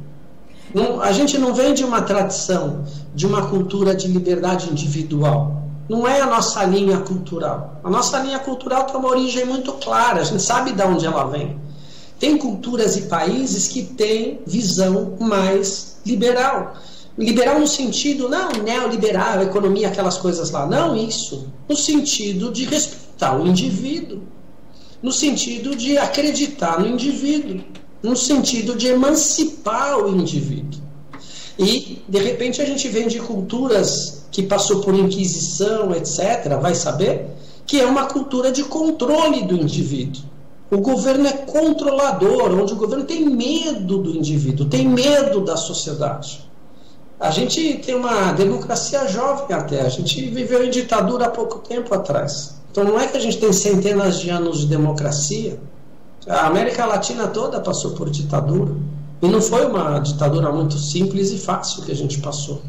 Não, a gente não vem de uma tradição, de uma cultura de liberdade individual não é a nossa linha cultural. A nossa linha cultural tem uma origem muito clara, a gente sabe de onde ela vem. Tem culturas e países que têm visão mais liberal. Liberal no sentido, não neoliberal, economia, aquelas coisas lá. Não isso. No sentido de respeitar o indivíduo. No sentido de acreditar no indivíduo. No sentido de emancipar o indivíduo. E, de repente, a gente vem de culturas que passou por inquisição, etc., vai saber que é uma cultura de controle do indivíduo. O governo é controlador, onde o governo tem medo do indivíduo, tem medo da sociedade. A gente tem uma democracia jovem até, a gente viveu em ditadura há pouco tempo atrás. Então não é que a gente tem centenas de anos de democracia. A América Latina toda passou por ditadura. E não foi uma ditadura muito simples e fácil que a gente passou.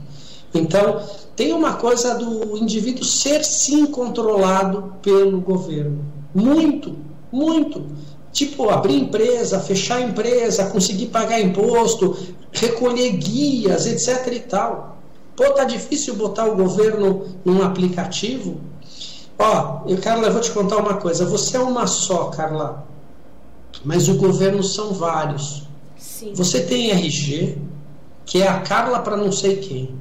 Então, tem uma coisa do indivíduo ser sim controlado pelo governo. Muito, muito. Tipo, abrir empresa, fechar empresa, conseguir pagar imposto, recolher guias, etc e tal. Pô, tá difícil botar o governo num aplicativo? Ó, eu, Carla, eu vou te contar uma coisa. Você é uma só, Carla. Mas o governo são vários. Sim. Você tem RG, que é a Carla para não sei quem.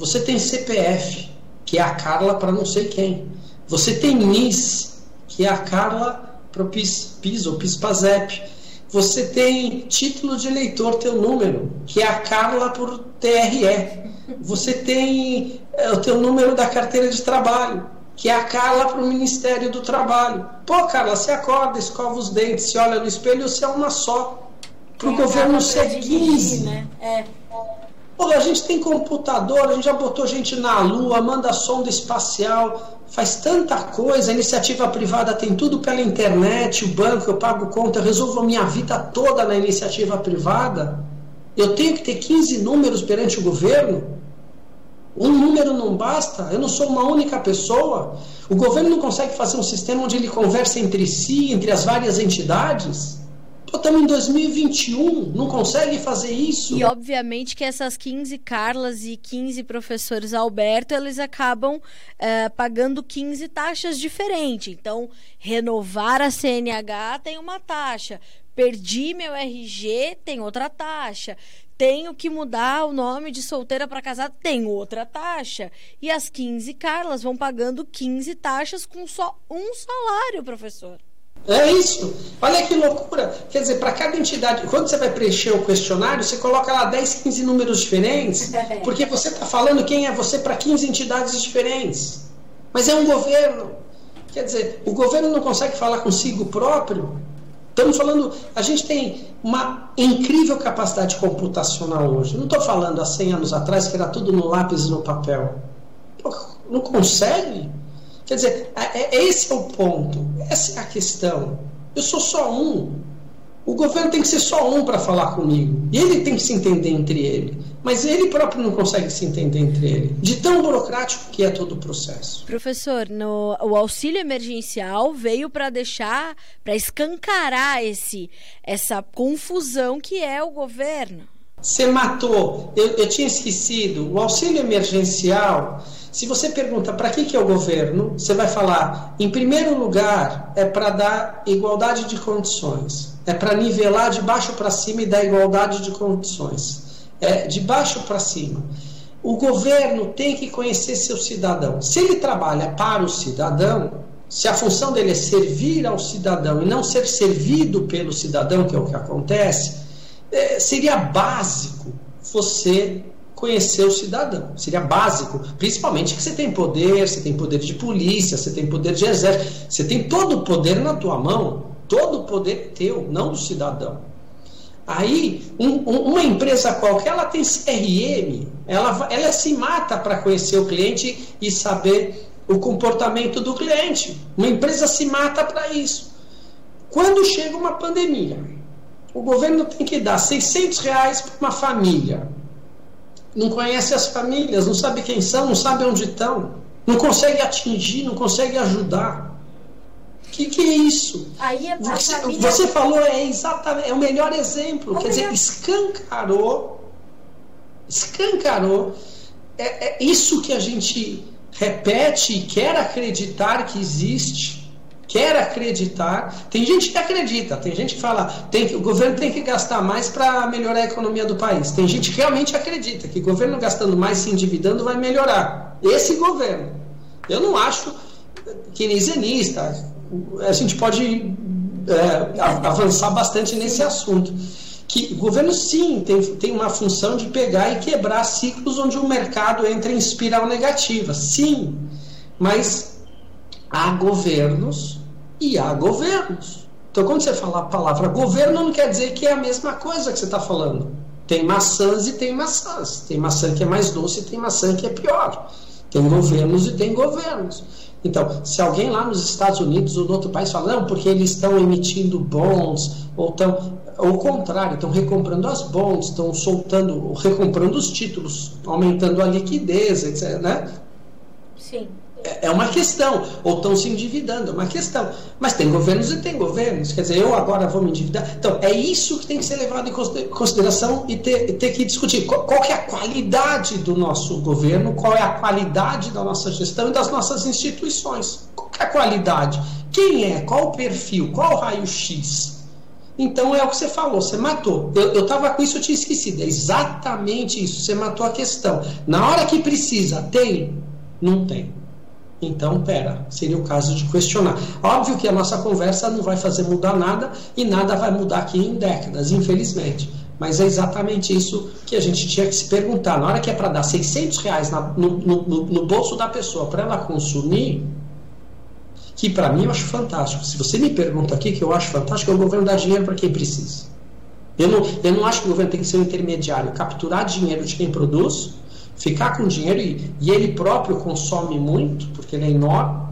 Você tem CPF, que é a Carla para não sei quem. Você tem NIS, que é a Carla para o PIS, PIS ou PIS-PASEP. Você tem título de eleitor, teu número, que é a Carla por TRE. Você tem é, o teu número da carteira de trabalho, que é a Carla para o Ministério do Trabalho. Pô, Carla, você acorda, escova os dentes, se olha no espelho, você é uma só. Para o governo ser 15. Né? É. Pô, a gente tem computador, a gente já botou gente na Lua, manda sonda espacial, faz tanta coisa, a iniciativa privada tem tudo pela internet, o banco, eu pago conta, eu resolvo a minha vida toda na iniciativa privada. Eu tenho que ter 15 números perante o governo? Um número não basta? Eu não sou uma única pessoa? O governo não consegue fazer um sistema onde ele conversa entre si, entre as várias entidades? Estamos em 2021, não consegue fazer isso. E obviamente que essas 15 Carlas e 15 professores Alberto, eles acabam é, pagando 15 taxas diferentes. Então, renovar a CNH tem uma taxa. Perdi meu RG, tem outra taxa. Tenho que mudar o nome de solteira para casada, tem outra taxa. E as 15 Carlas vão pagando 15 taxas com só um salário, professor. É isso. Olha que loucura. Quer dizer, para cada entidade, quando você vai preencher o questionário, você coloca lá 10, 15 números diferentes, porque você está falando quem é você para 15 entidades diferentes. Mas é um governo. Quer dizer, o governo não consegue falar consigo próprio. Estamos falando, a gente tem uma incrível capacidade computacional hoje. Não estou falando há 100 anos atrás que era tudo no lápis e no papel. Pô, não consegue? Quer dizer, é, é, esse é o ponto, essa é a questão. Eu sou só um. O governo tem que ser só um para falar comigo. E ele tem que se entender entre ele. Mas ele próprio não consegue se entender entre ele. De tão burocrático que é todo o processo. Professor, no, o auxílio emergencial veio para deixar, para escancarar esse, essa confusão que é o governo. Você matou. Eu, eu tinha esquecido. O auxílio emergencial se você pergunta para que, que é o governo, você vai falar, em primeiro lugar, é para dar igualdade de condições, é para nivelar de baixo para cima e dar igualdade de condições, é de baixo para cima. O governo tem que conhecer seu cidadão. Se ele trabalha para o cidadão, se a função dele é servir ao cidadão e não ser servido pelo cidadão, que é o que acontece, é, seria básico você conhecer o cidadão. Seria básico, principalmente que você tem poder, você tem poder de polícia, você tem poder de exército, você tem todo o poder na tua mão, todo o poder teu, não do cidadão. Aí, um, um, uma empresa qualquer, ela tem CRM, ela, ela se mata para conhecer o cliente e saber o comportamento do cliente. Uma empresa se mata para isso. Quando chega uma pandemia, o governo tem que dar 600 reais para uma família não conhece as famílias, não sabe quem são, não sabe onde estão, não consegue atingir, não consegue ajudar. O que, que é isso? Aí você, família... você falou, é exatamente, é o melhor exemplo. O quer melhor... dizer, escancarou, escancarou. É, é isso que a gente repete e quer acreditar que existe quer acreditar. Tem gente que acredita, tem gente que fala tem que, o governo tem que gastar mais para melhorar a economia do país. Tem gente que realmente acredita que o governo gastando mais, se endividando, vai melhorar. Esse governo. Eu não acho keynesianista. A gente pode é, avançar bastante nesse assunto. que o governo sim tem, tem uma função de pegar e quebrar ciclos onde o mercado entra em espiral negativa. Sim, mas há governos e há governos. Então, quando você fala a palavra governo, não quer dizer que é a mesma coisa que você está falando. Tem maçãs e tem maçãs. Tem maçã que é mais doce e tem maçã que é pior. Tem governos e tem governos. Então, se alguém lá nos Estados Unidos ou no outro país fala, não, porque eles estão emitindo bons, ou estão ao contrário, estão recomprando as bonds, estão soltando, recomprando os títulos, aumentando a liquidez, etc. Né? Sim. É, é uma questão, ou estão se endividando, é uma questão. Mas tem governos e tem governos, quer dizer, eu agora vou me endividar. Então, é isso que tem que ser levado em consideração e ter, ter que discutir. Qual, qual é a qualidade do nosso governo, qual é a qualidade da nossa gestão e das nossas instituições. Qual é a qualidade? Quem é? Qual o perfil? Qual o raio-x? Então é o que você falou, você matou. Eu estava com isso, eu tinha esquecido. É exatamente isso. Você matou a questão. Na hora que precisa, tem? Não tem. Então, pera, seria o caso de questionar. Óbvio que a nossa conversa não vai fazer mudar nada e nada vai mudar aqui em décadas, infelizmente. Mas é exatamente isso que a gente tinha que se perguntar. Na hora que é para dar 600 reais na, no, no, no bolso da pessoa para ela consumir, que para mim eu acho fantástico. Se você me pergunta aqui que eu acho fantástico, é o governo dar dinheiro para quem precisa. Eu não, eu não acho que o governo tem que ser um intermediário, capturar dinheiro de quem produz, ficar com dinheiro e, e ele próprio consome muito, porque ele é enorme,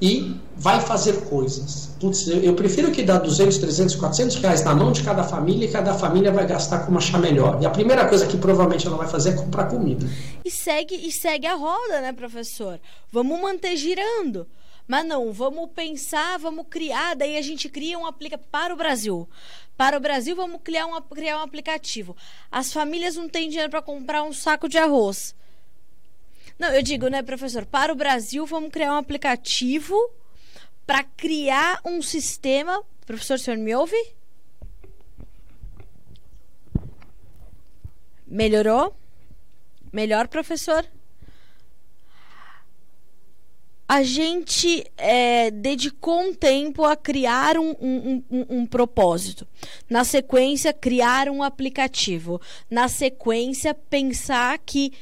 e vai fazer coisas. Putz, eu, eu, prefiro que dá 200, 300, 400 reais na mão de cada família e cada família vai gastar como achar melhor. E a primeira coisa que provavelmente ela vai fazer é comprar comida. E segue, e segue a roda, né, professor? Vamos manter girando. Mas não, vamos pensar, vamos criar, daí a gente cria um aplicativo para o Brasil. Para o Brasil, vamos criar um, criar um aplicativo. As famílias não têm dinheiro para comprar um saco de arroz. Não, eu digo, né, professor? Para o Brasil, vamos criar um aplicativo para criar um sistema. Professor, o senhor me ouve? Melhorou? Melhor, professor? A gente é, dedicou um tempo a criar um, um, um, um, propósito. Na sequência, criar um aplicativo. Na sequência, pensar que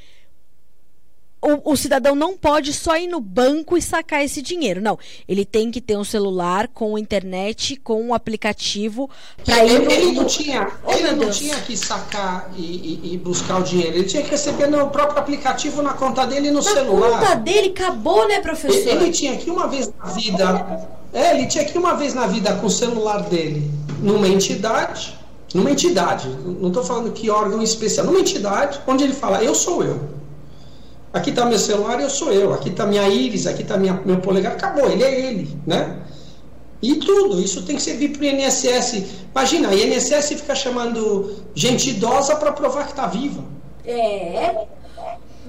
o, o, cidadão não pode só ir no banco e sacar esse dinheiro. Não. Ele tem que ter um celular com internet, com um aplicativo. Pra ele, ir ele não tinha, oh, ele não tinha que sacar e, e, e, buscar o dinheiro. Ele tinha que receber no próprio aplicativo na conta dele no na celular. Na conta dele acabou, né, professor? Ele, ele tinha que uma vez na vida. É, ele tinha que uma vez na vida com o celular dele numa entidade. Numa entidade, não estou falando que órgão especial, numa entidade onde ele fala, eu sou eu. Aqui está meu celular, eu sou eu. Aqui está minha íris, aqui está meu polegar. Acabou, ele é ele, né? E tudo, isso tem que servir para o INSS. Imagina, a INSS fica chamando gente idosa para provar que está viva. É.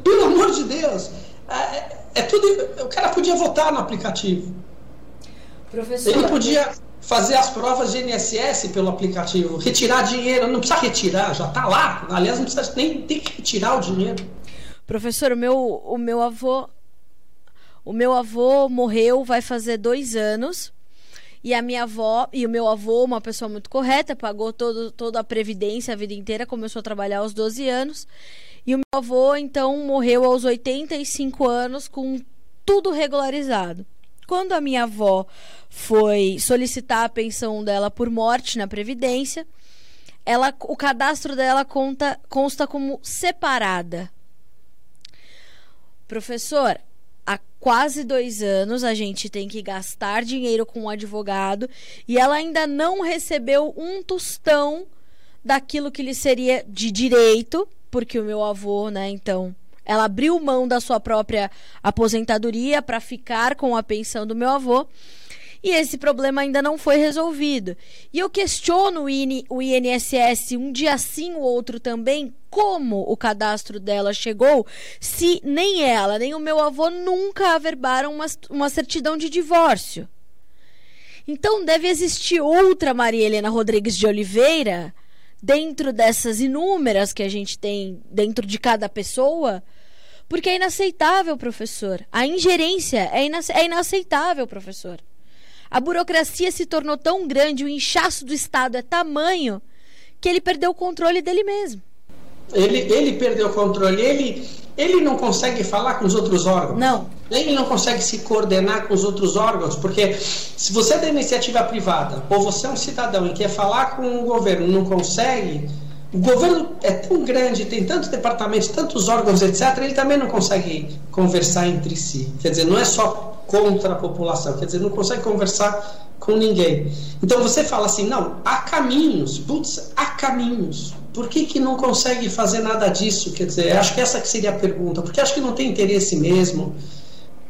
Pelo amor de Deus. É, é, tudo. O cara podia votar no aplicativo. Professor. Ele podia fazer as provas de INSS pelo aplicativo, retirar dinheiro, não precisa retirar, já está lá. Aliás, não precisa nem ter que retirar o dinheiro. Professor, o meu, o meu avô. O meu avô morreu, vai fazer dois anos. E a minha avó e o meu avô, uma pessoa muito correta, pagou todo, toda a previdência a vida inteira, começou a trabalhar aos 12 anos. E o meu avô, então, morreu aos 85 anos com tudo regularizado. Quando a minha avó foi solicitar a pensão dela por morte na Previdência, ela, o cadastro dela conta, consta como separada. Professor, há quase dois anos a gente tem que gastar dinheiro com um advogado e ela ainda não recebeu um tostão daquilo que lhe seria de direito, porque o meu avô, né, então, ela abriu mão da sua própria aposentadoria para ficar com a pensão do meu avô e esse problema ainda não foi resolvido. E eu questiono o INSS um dia sim, o outro também, como o cadastro dela chegou, se nem ela, nem o meu avô nunca averbaram uma, uma certidão de divórcio. Então deve existir outra Maria Helena Rodrigues de Oliveira dentro dessas inúmeras que a gente tem dentro de cada pessoa. Porque é inaceitável, professor. A ingerência é, é inaceitável, professor. A burocracia se tornou tão grande, o inchaço do Estado é tamanho que ele perdeu o controle dele mesmo. Ele, ele perdeu o controle, ele, ele não consegue falar com os outros órgãos. Não. Ele não consegue se coordenar com os outros órgãos, porque se você é da iniciativa privada ou você é um cidadão e quer falar com o governo e não consegue, o governo é tão grande, tem tantos departamentos, tantos órgãos, etc., ele também não consegue conversar entre si. Quer dizer, não é só contra a população, quer dizer, não consegue conversar com ninguém. Então você fala assim, não, há caminhos, putz, há caminhos. Por que, que não consegue fazer nada disso? Quer dizer, acho que essa que seria a pergunta. Porque acho que não tem interesse mesmo.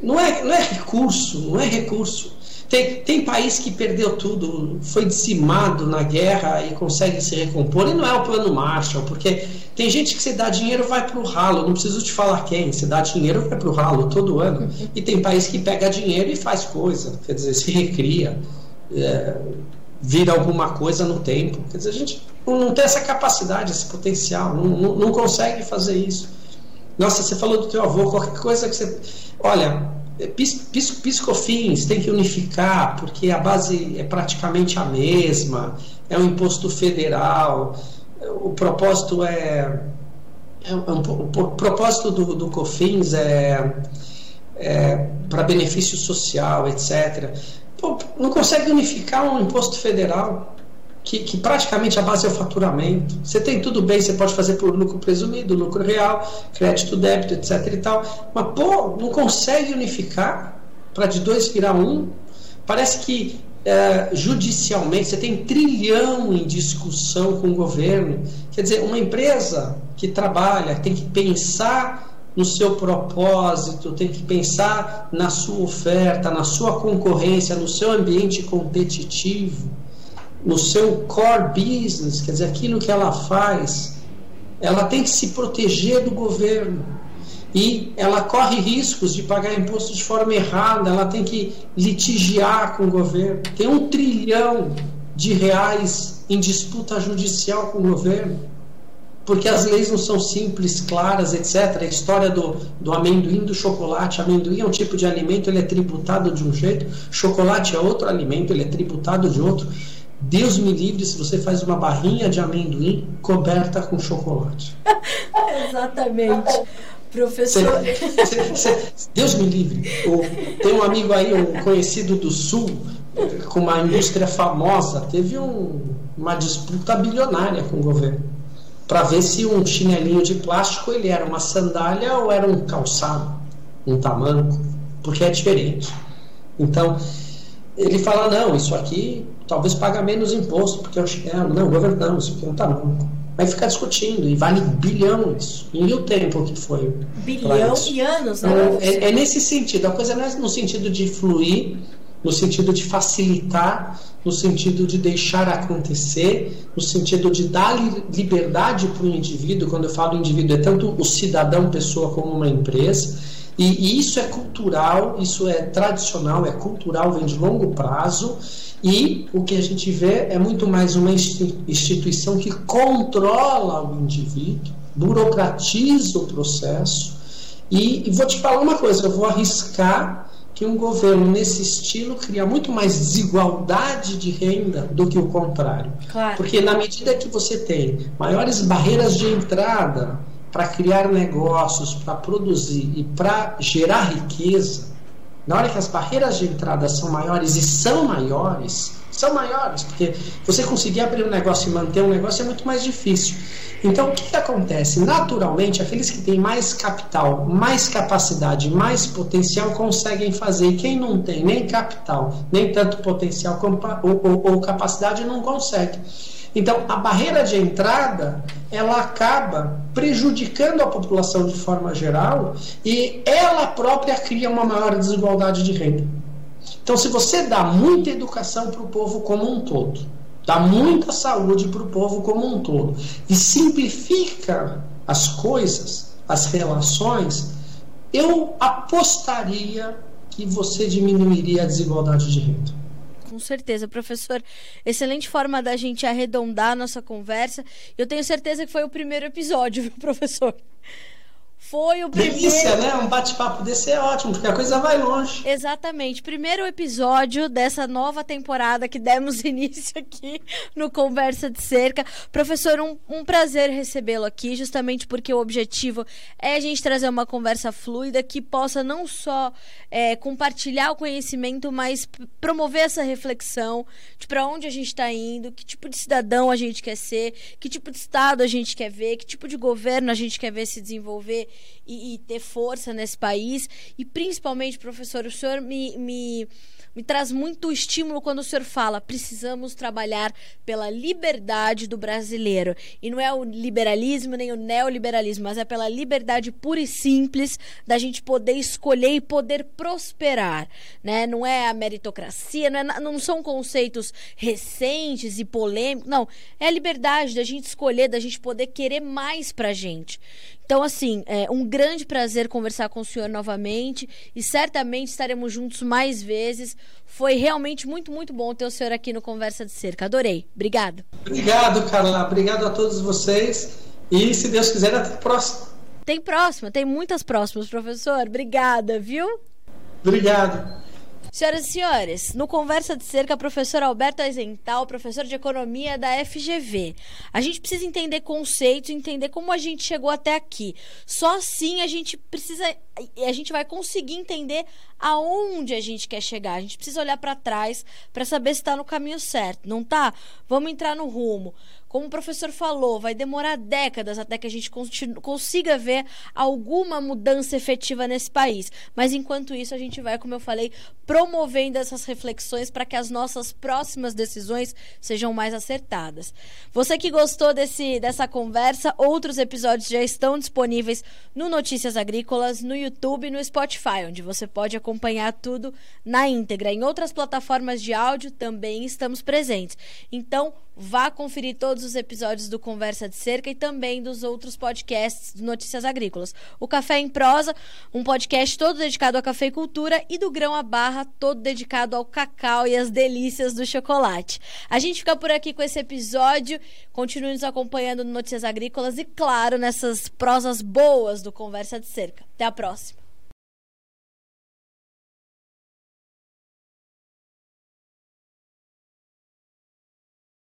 Não é, não é recurso, não é recurso. Tem, tem país que perdeu tudo, foi dizimado na guerra e consegue se recompor, e não é o plano Marshall, porque tem gente que você dá dinheiro vai para o ralo, não preciso te falar quem, você dá dinheiro vai para o ralo todo ano, e tem país que pega dinheiro e faz coisa, quer dizer, se recria, é, vira alguma coisa no tempo, quer dizer, a gente não tem essa capacidade, esse potencial, não, não, não consegue fazer isso. Nossa, você falou do teu avô, qualquer coisa que você. Olha, pis, pis, piscofins tem que unificar, porque a base é praticamente a mesma, é um imposto federal, o propósito é. é um, o propósito do, do COFINS é, é para benefício social, etc. Pô, não consegue unificar um imposto federal que, que, praticamente a base é o faturamento. Você tem tudo bem, você pode fazer por lucro presumido, lucro real, crédito, débito, etc. e tal. Mas, pô, não consegue unificar para de dois virar um. Parece que é, judicialmente você tem trilhão em discussão com o governo. Quer dizer, uma empresa que trabalha tem que pensar no seu propósito, tem que pensar na sua oferta, na sua concorrência, no seu ambiente competitivo no seu core business, quer dizer, aquilo que ela faz, ela tem que se proteger do governo. E ela corre riscos de pagar imposto de forma errada, ela tem que litigiar com o governo. Tem um trilhão de reais em disputa judicial com o governo, porque as leis não são simples, claras, etc. A história do, do amendoim, do chocolate. Amendoim é um tipo de alimento, ele é tributado de um jeito, chocolate é outro alimento, ele é tributado de outro. Deus me livre se você faz uma barrinha de amendoim coberta com chocolate. Exatamente. Professor. Cê, cê, Deus me livre. O, tem um amigo aí, um conhecido do Sul, com uma indústria famosa, teve um, uma disputa bilionária com o governo para ver se um chinelinho de plástico ele era uma sandália ou era um calçado, um tamanco, porque é diferente. Então, ele fala, não, isso aqui talvez paga menos imposto, porque é o chinelo. Não, governo isso aqui não está bom. Vai ficar discutindo, e vale bilhão isso. E o tempo que foi. Bilhão e anos, né? Então, é, é, nesse sentido. A coisa não é no sentido de fluir, no sentido de facilitar, no sentido de deixar acontecer, no sentido de dar liberdade para o indivíduo. Quando eu falo indivíduo, é tanto o cidadão, pessoa, como uma empresa e, e, isso é cultural, isso é tradicional, é cultural, vem de longo prazo. E o que a gente vê é muito mais uma instituição que controla o indivíduo, burocratiza o processo. E, e vou te falar uma coisa: eu vou arriscar que um governo nesse estilo cria muito mais desigualdade de renda do que o contrário. Claro. Porque na medida que você tem maiores barreiras de entrada, para criar negócios, para produzir e para gerar riqueza, na hora que as barreiras de entrada são maiores e são maiores, são maiores, porque você conseguir abrir um negócio e manter um negócio é muito mais difícil. Então, o que, que acontece? Naturalmente, aqueles que têm mais capital, mais capacidade, mais potencial conseguem fazer. E quem não tem nem capital, nem tanto potencial ou, ou, ou capacidade, não consegue. Então, a barreira de entrada, ela acaba prejudicando a população de forma geral e ela própria cria uma maior desigualdade de renda. Então, se você dá muita educação para o povo como um todo, dá muita saúde para o povo como um todo e simplifica as coisas, as relações, eu apostaria que você diminuiria a desigualdade de renda com certeza. Professor, excelente forma da gente arredondar a nossa conversa. Eu tenho certeza que foi o primeiro episódio, viu, professor? foi o primeiro. Delícia, né? Um bate-papo desse é ótimo, porque a coisa vai longe. Exatamente. Primeiro episódio dessa nova temporada que demos início aqui no Conversa de Cerca. Professor, um, um prazer recebê-lo aqui, justamente porque o objetivo é a gente trazer uma conversa fluida que possa não só é, compartilhar o conhecimento, mas promover essa reflexão de para onde a gente está indo, que tipo de cidadão a gente quer ser, que tipo de Estado a gente quer ver, que tipo de governo a gente quer ver se desenvolver e, e ter força nesse país. E principalmente, professor, o senhor me, me me traz muito estímulo quando o senhor fala precisamos trabalhar pela liberdade do brasileiro. E não é o liberalismo nem o neoliberalismo, mas é pela liberdade pura e simples da gente poder escolher e poder prosperar. Né? Não é a meritocracia, não, é, não são conceitos recentes e polêmicos. Não, é a liberdade da gente escolher, da gente poder querer mais pra gente. Então, assim, é um grande prazer conversar com o senhor novamente e certamente estaremos juntos mais vezes. Foi realmente muito, muito bom ter o senhor aqui no Conversa de Cerca. Adorei. Obrigado. Obrigado, Carla. Obrigado a todos vocês. E, se Deus quiser, até a próxima. Tem próxima, tem muitas próximas, professor. Obrigada, viu? Obrigado. Senhoras e senhores, no Conversa de Cerca, professor Alberto Aizental, professor de Economia da FGV. A gente precisa entender conceitos, entender como a gente chegou até aqui. Só assim a gente precisa, a gente vai conseguir entender aonde a gente quer chegar. A gente precisa olhar para trás para saber se está no caminho certo. Não tá? Vamos entrar no rumo. Como o professor falou, vai demorar décadas até que a gente consiga ver alguma mudança efetiva nesse país. Mas enquanto isso, a gente vai, como eu falei, promovendo essas reflexões para que as nossas próximas decisões sejam mais acertadas. Você que gostou desse, dessa conversa, outros episódios já estão disponíveis no Notícias Agrícolas, no YouTube e no Spotify, onde você pode acompanhar tudo na íntegra. Em outras plataformas de áudio também estamos presentes. Então, vá conferir todos os episódios do Conversa de Cerca e também dos outros podcasts do Notícias Agrícolas. O Café em Prosa, um podcast todo dedicado à cafeicultura e do Grão à Barra, todo dedicado ao cacau e às delícias do chocolate. A gente fica por aqui com esse episódio. Continue nos acompanhando no Notícias Agrícolas e, claro, nessas prosas boas do Conversa de Cerca. Até a próxima.